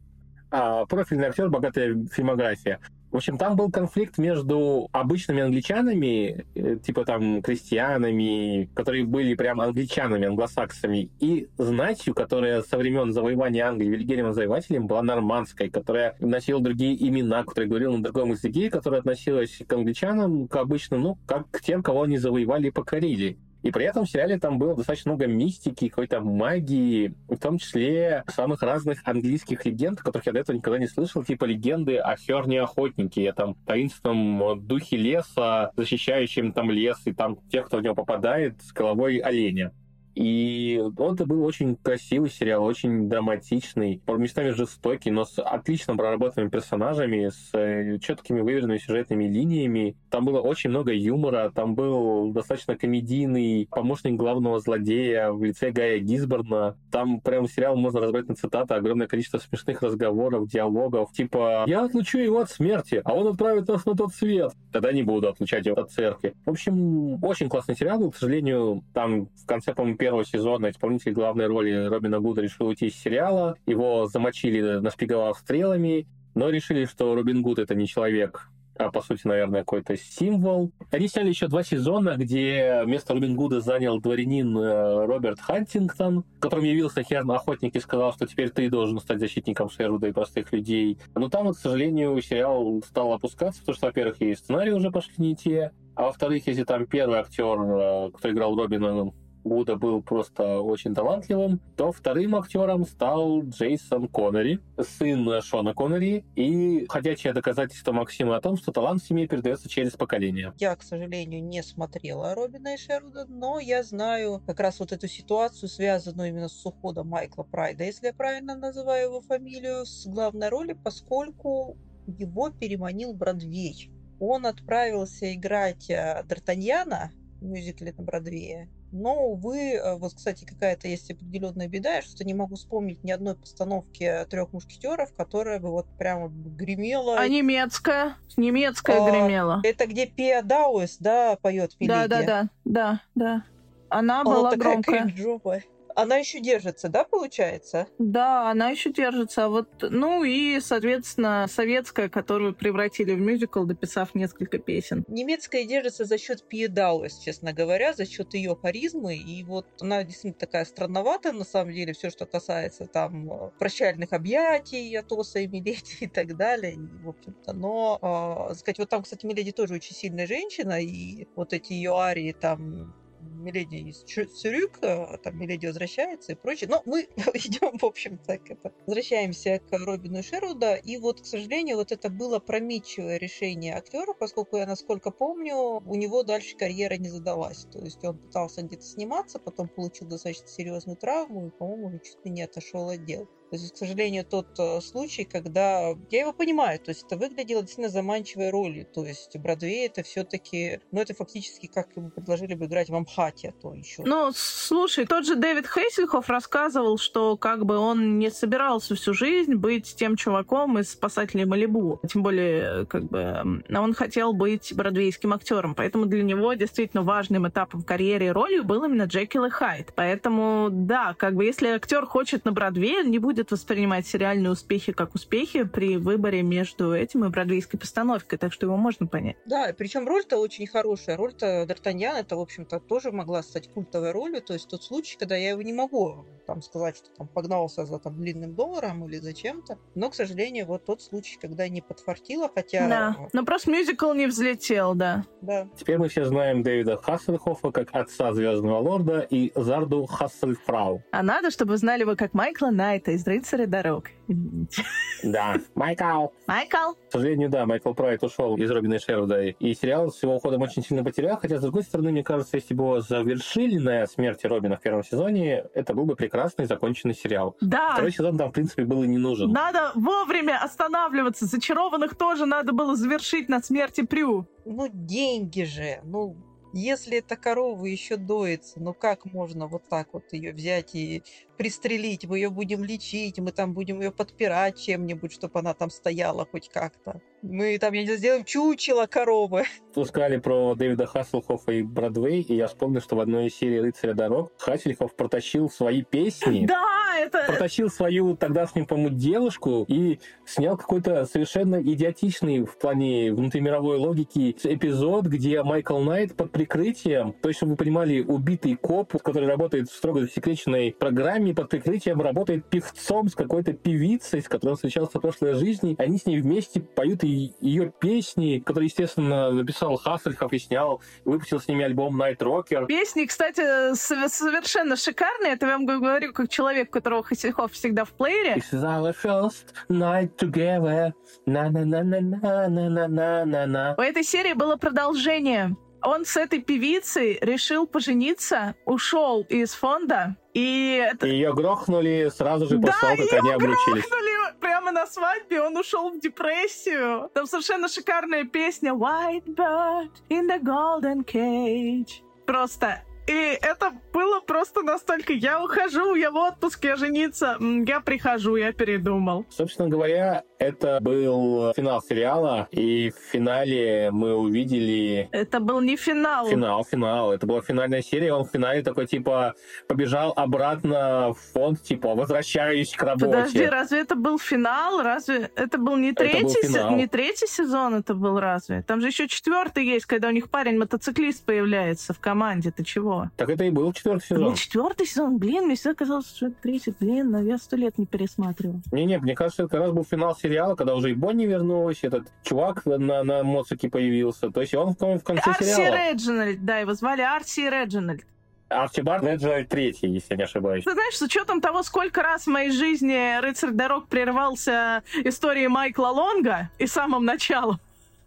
А, профильный актер, богатая фильмография. В общем, там был конфликт между обычными англичанами, э, типа там крестьянами, которые были прям англичанами, англосаксами, и знатью, которая со времен завоевания Англии Вильгельмом Завоевателем была нормандской, которая носила другие имена, которая говорила на другом языке, которая относилась к англичанам, к обычным, ну, как к тем, кого они завоевали и покорили. И при этом в сериале там было достаточно много мистики, какой-то магии, в том числе самых разных английских легенд, которых я до этого никогда не слышал, типа легенды о Херне Охотнике, о там таинственном духе леса, защищающем там лес, и там тех, кто в него попадает, с головой оленя. И он это был очень красивый сериал, очень драматичный, местами жестокий, но с отлично проработанными персонажами, с э, четкими выверенными сюжетными линиями. Там было очень много юмора, там был достаточно комедийный помощник главного злодея в лице Гая Гизборна. Там прям сериал можно разбрать на цитаты, огромное количество смешных разговоров, диалогов, типа «Я отлучу его от смерти, а он отправит нас на тот свет». Тогда не буду отлучать его от церкви. В общем, очень классный сериал был. К сожалению, там в конце, по-моему, первого сезона исполнитель главной роли Робина Гуда решил уйти из сериала. Его замочили, нашпиговав стрелами, но решили, что Робин Гуд это не человек, а по сути, наверное, какой-то символ. Они сняли еще два сезона, где место Робин Гуда занял дворянин э, Роберт Хантингтон, которым явился Херн Охотник и сказал, что теперь ты должен стать защитником Шервуда и простых людей. Но там, вот, к сожалению, сериал стал опускаться, потому что, во-первых, и сценарии уже пошли не те, а во-вторых, если там первый актер, э, кто играл Робина, Гуда был просто очень талантливым, то вторым актером стал Джейсон Коннери, сын Шона Коннери, и ходячее доказательство Максима о том, что талант в семье передается через поколение. Я, к сожалению, не смотрела Робина и Шервуда, но я знаю как раз вот эту ситуацию, связанную именно с уходом Майкла Прайда, если я правильно называю его фамилию, с главной роли, поскольку его переманил Бродвей. Он отправился играть э, Д'Артаньяна в мюзикле на Бродвее, но, увы, э, вот, кстати, какая-то есть определенная беда, что не могу вспомнить ни одной постановки трех мушкетеров, которая бы вот прямо гремела. А немецкая? Немецкая а, гремела. Это где Пиа Дауэс, да, поет Да, да, да, да, да. Она, Она была такая громкая. Она еще держится, да, получается? Да, она еще держится. Вот, ну и, соответственно, советская, которую превратили в мюзикл, дописав несколько песен. Немецкая держится за счет Пьедауэс, честно говоря, за счет ее харизмы. И вот она действительно такая странноватая, на самом деле, все, что касается там э, прощальных объятий, Атоса и Миледи и так далее. И, в общем-то, но, э, сказать, вот там, кстати, Миледи тоже очень сильная женщина, и вот эти ее арии там Миледи из Цюрюк, а там Миледи возвращается и прочее. Но мы идем, в общем-то, к это. Возвращаемся к Робину Шеруда. И вот, к сожалению, вот это было промечивое решение актера, поскольку я, насколько помню, у него дальше карьера не задалась. То есть он пытался где-то сниматься, потом получил достаточно серьезную травму и, по-моему, чуть ли не отошел от дел. Есть, к сожалению, тот э, случай, когда... Я его понимаю, то есть это выглядело действительно заманчивой ролью. То есть Бродвей это все-таки... Ну, это фактически как ему предложили бы играть в Амхате, то еще. Ну, слушай, тот же Дэвид Хейсельхоф рассказывал, что как бы он не собирался всю жизнь быть тем чуваком из «Спасателей Малибу». Тем более, как бы, он хотел быть бродвейским актером. Поэтому для него действительно важным этапом в карьере и ролью был именно Джекил и Хайд. Поэтому, да, как бы, если актер хочет на Бродвее, он не будет будет воспринимать сериальные успехи как успехи при выборе между этим и бродвейской постановкой, так что его можно понять. Да, причем роль-то очень хорошая. Роль-то Д'Артаньян, это, в общем-то, тоже могла стать культовой ролью. То есть тот случай, когда я его не могу там сказать, что там погнался за там длинным долларом или за чем-то. Но, к сожалению, вот тот случай, когда не подфартило, хотя... Да, но просто мюзикл не взлетел, да. Да. Теперь мы все знаем Дэвида Хассельхофа как отца Звездного Лорда и Зарду Хассельфрау. А надо, чтобы знали вы как Майкла Найта из из «Рыцаря дорог». Извините. Да. Майкл. Майкл. К сожалению, да, Майкл Прайт ушел из Робина Шеруда, и сериал с его уходом очень сильно потерял, хотя, с другой стороны, мне кажется, если бы его завершили на смерти Робина в первом сезоне, это был бы прекрасный законченный сериал. Да. Второй сезон там, в принципе, был и не нужен. Надо вовремя останавливаться. Зачарованных тоже надо было завершить на смерти Прю. Ну, деньги же. Ну, если эта корова еще доится, ну как можно вот так вот ее взять и пристрелить? Мы ее будем лечить, мы там будем ее подпирать чем-нибудь, чтобы она там стояла хоть как-то. Мы там, я не знаю, сделаем чучело коровы. Тут сказали про Дэвида Хасселхофа и Бродвей, и я вспомнил, что в одной из серий «Рыцаря дорог» Хассельхоф протащил свои песни, Да, это... протащил свою тогдашнюю, по-моему, девушку и снял какой-то совершенно идиотичный в плане внутримировой логики эпизод, где Майкл Найт под прикрытием, то есть, чтобы вы понимали, убитый коп, который работает в строго засекреченной программе, под прикрытием работает певцом с какой-то певицей, с которой он встречался в прошлой жизни. Они с ней вместе поют и ее песни, которые, естественно, написал Хассельхоф и снял, выпустил с ними альбом Night Rocker. Песни, кстати, сов- совершенно шикарные. Это я вам говорю как человек, у которого Хасельхоф всегда в плеере. This is our first night together. На-на-на-на-на-на-на-на-на. У этой серии было продолжение. Он с этой певицей решил пожениться, ушел из фонда, и это... Ее грохнули сразу же после Да, того, как они обручились. грохнули прямо на свадьбе, он ушел в депрессию. Там совершенно шикарная песня White Bird in the Golden Cage. Просто и это было просто настолько... Я ухожу, я в отпуск, я жениться. Я прихожу, я передумал. Собственно говоря, это был финал сериала, и в финале мы увидели Это был не финал. Финал, финал. Это была финальная серия. Он в финале такой, типа, побежал обратно в фонд, типа, возвращаюсь к работе. Подожди, разве это был финал? Разве это был не Это был третий, финал. не третий сезон? Это был разве? Там же еще четвертый есть, когда у них парень мотоциклист появляется в команде. Ты чего? Так это и был четвертый Это был сезон. четвертый сезон. Блин, мне всегда казалось, что это третий. Блин, но я сто лет не пересматривал. Не-не, мне кажется, это как раз был финал сериала, когда уже и Бонни вернулась, этот чувак на, на моцике появился. То есть он, в конце Арси сериала. Реджинальд, да, его звали Арси Реджинальд. Арчибард Реджинальд третий, если я не ошибаюсь. Ты знаешь, с учетом того, сколько раз в моей жизни «Рыцарь дорог» прерывался историей Майкла Лонга и самым началом,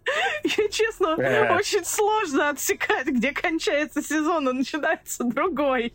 я, честно, Э. очень сложно отсекать, где кончается сезон и начинается другой.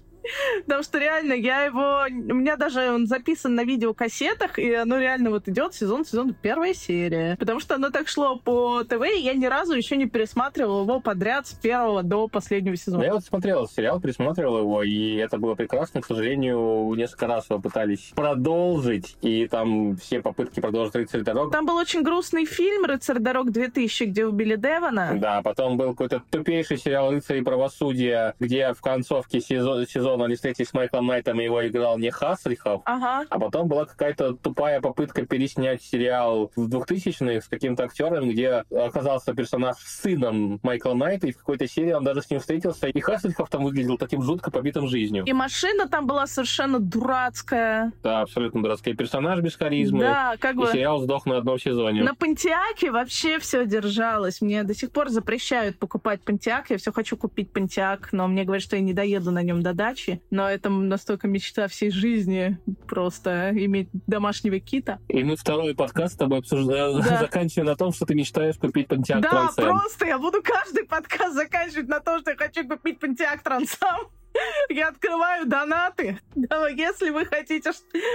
Потому что реально я его... У меня даже он записан на видеокассетах, и оно реально вот идет сезон, сезон, первая серия. Потому что оно так шло по ТВ, и я ни разу еще не пересматривал его подряд с первого до последнего сезона. я вот смотрел сериал, пересматривал его, и это было прекрасно. К сожалению, несколько раз его пытались продолжить, и там все попытки продолжить «Рыцарь дорог» Там был очень грустный фильм «Рыцарь дорог 2000», где убили Девона. Да, потом был какой-то тупейший сериал «Рыцари правосудия», где в концовке сезона, сезона они встретились с Майклом Найтом, и его играл не Хаслихов, Ага. а потом была какая-то тупая попытка переснять сериал в 2000-х с каким-то актером, где оказался персонаж сыном Майкла Найта, и в какой-то серии он даже с ним встретился, и Хаслихов там выглядел таким жутко побитым жизнью. И машина там была совершенно дурацкая. Да, абсолютно дурацкий персонаж без харизмы. Да, как И бы... сериал сдох на одном сезоне. На Пантиаке вообще все держалось. Мне до сих пор запрещают покупать Пантиак. Я все хочу купить Пантиак, но мне говорят, что я не доеду на нем до дачи. Но это настолько мечта всей жизни просто иметь домашнего кита. И мы второй подкаст с тобой обсуждаем, Да. заканчиваем на том, что ты мечтаешь купить Pontiac да, Am. просто я буду каждый подкаст заканчивать на том, что я хочу купить Пантиак Трансам. Я открываю донаты. Если вы хотите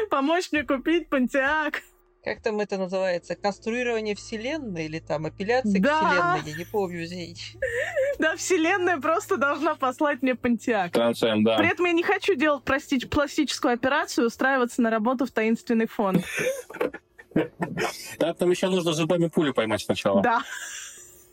помочь мне купить Пантиак. Как там это называется? Конструирование вселенной или там апелляция Да. к вселенной? Я не помню, извините. Да, вселенная просто должна послать мне Пантиак. Am, да. При этом я не хочу делать прости- пластическую операцию и устраиваться на работу в таинственный фонд. Да, там еще нужно зубами пулю поймать сначала. Да.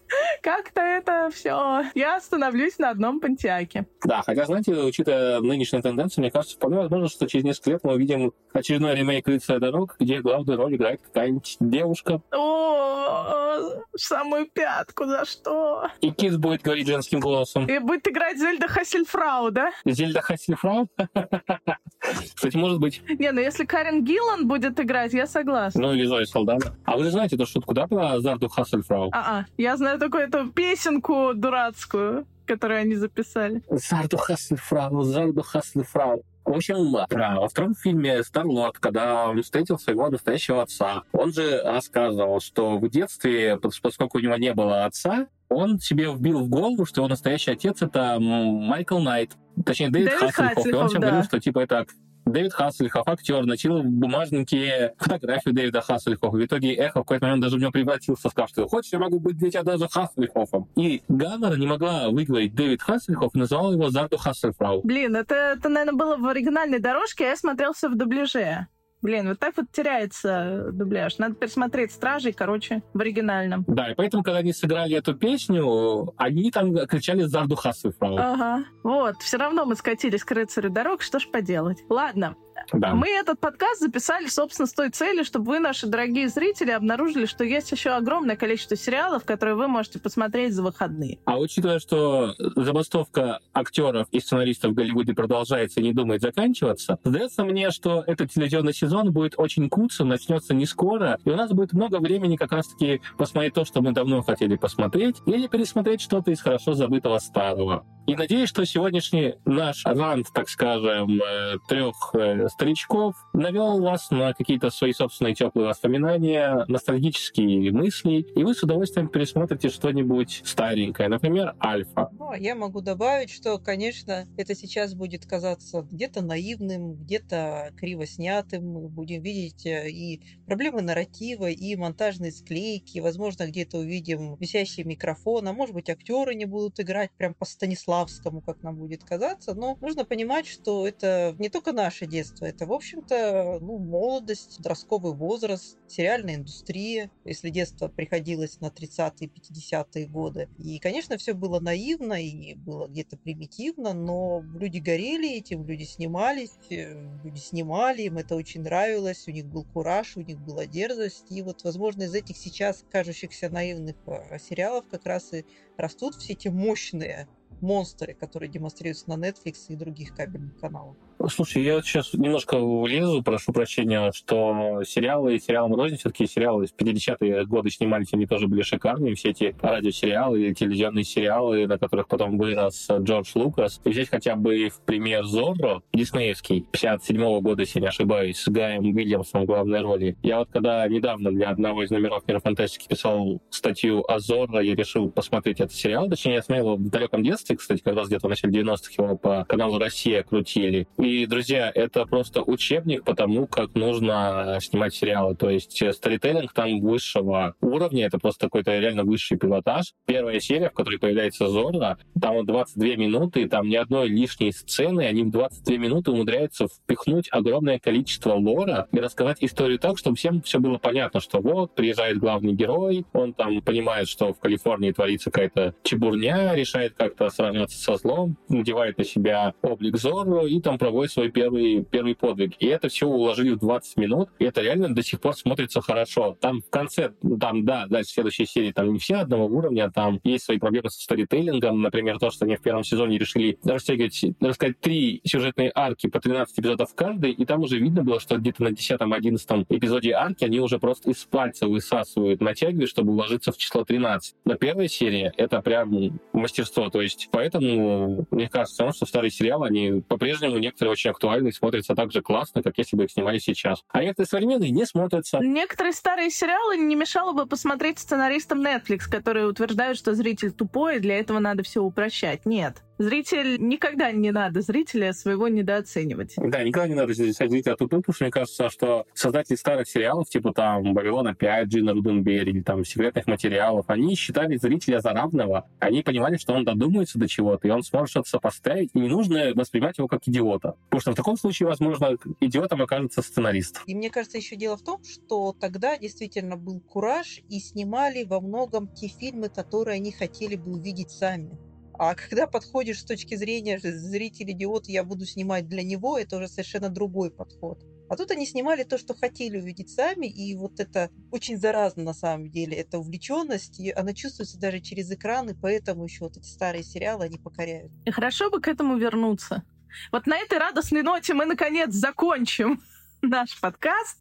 Как-то это все. Я остановлюсь на одном пантиаке. Да, хотя, знаете, учитывая нынешнюю тенденцию, мне кажется, вполне возможно, что через несколько лет мы увидим очередной ремейк «Рыцаря дорог», где главную роль играет какая-нибудь девушка. О, в самую пятку, за что? И Кит будет говорить женским голосом. И будет играть Зельда Хассельфрау, да? Зельда Хассельфрау? Кстати, может быть. Не, ну если Карен Гиллан будет играть, я согласна. Ну, или Зоя Салдана. А вы же знаете эту шутку, да, про Зарду Хассельфрау? А-а, я знаю только эту песенку дурацкую, которую они записали. Зарду Хассельфрау, Зарду Хассельфрау. В общем, во втором фильме Старлорд, когда он встретил своего настоящего отца, он же рассказывал, что в детстве, поскольку у него не было отца, он себе вбил в голову, что его настоящий отец — это Майкл Найт, точнее, Дэвид, Дэвид Хассельхоф. Хассельхоф. И он всем да. говорил, что типа это Дэвид Хассельхоф, актер, начал бумажники фотографию Дэвида Хассельхофа. В итоге Эхо в какой-то момент даже в него превратился, сказав, что хочешь, я могу быть для тебя даже Хассельхофом. И Гаммера не могла выговорить Дэвид Хассельхоф и называла его Зарду Хассельфрау. Блин, это, это, наверное, было в оригинальной дорожке, а я смотрелся в дубляже. Блин, вот так вот теряется дубляж. Надо пересмотреть «Стражей», короче, в оригинальном. Да, и поэтому, когда они сыграли эту песню, они там кричали «Зарду Хассельфрау». Ага. Вот, все равно мы скатились к «Рыцарю дорог», что ж поделать. Ладно, да. Мы этот подкаст записали, собственно, с той целью, чтобы вы, наши дорогие зрители, обнаружили, что есть еще огромное количество сериалов, которые вы можете посмотреть за выходные. А учитывая, что забастовка актеров и сценаристов в Голливуде продолжается и не думает заканчиваться, сдается мне, что этот телевизионный сезон будет очень куцым, начнется не скоро, и у нас будет много времени как раз-таки посмотреть то, что мы давно хотели посмотреть, или пересмотреть что-то из хорошо забытого старого. И надеюсь, что сегодняшний наш рант, так скажем, э, трех э, старичков навел вас на какие-то свои собственные теплые воспоминания, ностальгические мысли, и вы с удовольствием пересмотрите что-нибудь старенькое, например, Альфа. Ну, а я могу добавить, что, конечно, это сейчас будет казаться где-то наивным, где-то криво снятым. Мы будем видеть э, и проблемы нарратива, и монтажные склейки, возможно, где-то увидим висящий микрофон, а может быть, актеры не будут играть прям по Станиславу славскому, как нам будет казаться, но нужно понимать, что это не только наше детство, это, в общем-то, ну, молодость, подростковый возраст, сериальная индустрия, если детство приходилось на 30-е, 50-е годы. И, конечно, все было наивно и было где-то примитивно, но люди горели этим, люди снимались, э, люди снимали, им это очень нравилось, у них был кураж, у них была дерзость, и вот, возможно, из этих сейчас кажущихся наивных э, сериалов как раз и растут все эти мощные монстры, которые демонстрируются на Netflix и других кабельных каналах. Слушай, я сейчас немножко влезу, прошу прощения, что сериалы и сериалам рознь, все-таки сериалы из 50-е годы снимались, они тоже были шикарные, все эти радиосериалы и телевизионные сериалы, на которых потом вырос Джордж Лукас. И взять хотя бы в пример Зорро, диснеевский, 57-го года, если не ошибаюсь, с Гаем Уильямсом в главной роли. Я вот когда недавно для одного из номеров Мира Фантастики писал статью о Зорро, я решил посмотреть этот сериал, точнее, я смотрел в далеком детстве, кстати, как раз где-то в начале 90-х его по каналу «Россия» крутили. И, друзья, это просто учебник по тому, как нужно снимать сериалы. То есть э, сторителлинг там высшего уровня, это просто какой-то реально высший пилотаж. Первая серия, в которой появляется Зорро, там 22 минуты, там ни одной лишней сцены, они в 22 минуты умудряются впихнуть огромное количество лора и рассказать историю так, чтобы всем все было понятно, что вот, приезжает главный герой, он там понимает, что в Калифорнии творится какая-то чебурня, решает как-то сражаться со злом, надевает на себя облик Зорро и там проводит проводит свой первый, первый подвиг. И это все уложили в 20 минут, и это реально до сих пор смотрится хорошо. Там в конце, там, да, дальше следующей серии, там не все одного уровня, там есть свои проблемы со сторителлингом, например, то, что они в первом сезоне решили растягивать, рассказать три сюжетные арки по 13 эпизодов каждый, и там уже видно было, что где-то на 10-11 эпизоде арки они уже просто из пальца высасывают, натягивают, чтобы уложиться в число 13. Но первая серия — это прям мастерство, то есть поэтому мне кажется, что старые сериалы, они по-прежнему некоторые некоторые очень актуальны и смотрятся так же классно, как если бы их снимали сейчас. А некоторые современные не смотрятся. Некоторые старые сериалы не мешало бы посмотреть сценаристам Netflix, которые утверждают, что зритель тупой, и для этого надо все упрощать. Нет. Зритель никогда не надо зрителя своего недооценивать. Да, никогда не надо зрителя тупым, потому что мне кажется, что создатели старых сериалов, типа там Babylon 5, Джина Руденберри или там секретных материалов, они считали зрителя за равного. Они понимали, что он додумается до чего-то, и он сможет что-то сопоставить, и не нужно воспринимать его как идиота. Потому что в таком случае, возможно, идиотом окажется сценарист. И мне кажется, еще дело в том, что тогда действительно был кураж, и снимали во многом те фильмы, которые они хотели бы увидеть сами. А когда подходишь с точки зрения зритель идиот, я буду снимать для него, это уже совершенно другой подход. А тут они снимали то, что хотели увидеть сами, и вот это очень заразно на самом деле, эта увлеченность, и она чувствуется даже через экран, и поэтому еще вот эти старые сериалы, они покоряют. И хорошо бы к этому вернуться. Вот на этой радостной ноте мы, наконец, закончим наш подкаст.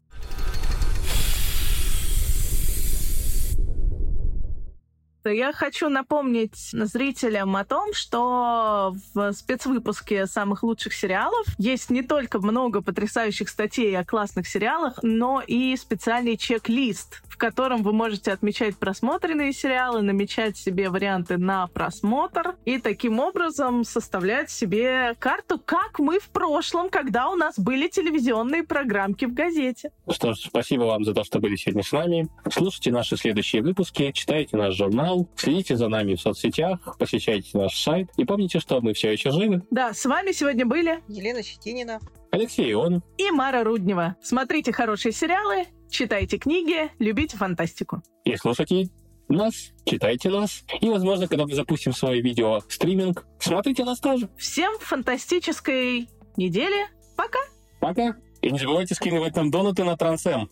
Я хочу напомнить зрителям о том, что в спецвыпуске самых лучших сериалов есть не только много потрясающих статей о классных сериалах, но и специальный чек-лист, в котором вы можете отмечать просмотренные сериалы, намечать себе варианты на просмотр и таким образом составлять себе карту, как мы в прошлом, когда у нас были телевизионные программки в газете. Что ж, спасибо вам за то, что были сегодня с нами. Слушайте наши следующие выпуски, читайте наш журнал, следите за нами в соцсетях, посещайте наш сайт и помните, что мы все еще живы. Да, с вами сегодня были Елена Щетинина. Алексей Он. и Мара Руднева. Смотрите хорошие сериалы, читайте книги, любите фантастику. И слушайте нас, читайте нас. И, возможно, когда мы запустим свой видео стриминг, смотрите нас тоже. Всем фантастической недели. Пока! Пока. И не забывайте скидывать нам донаты на Трансэм.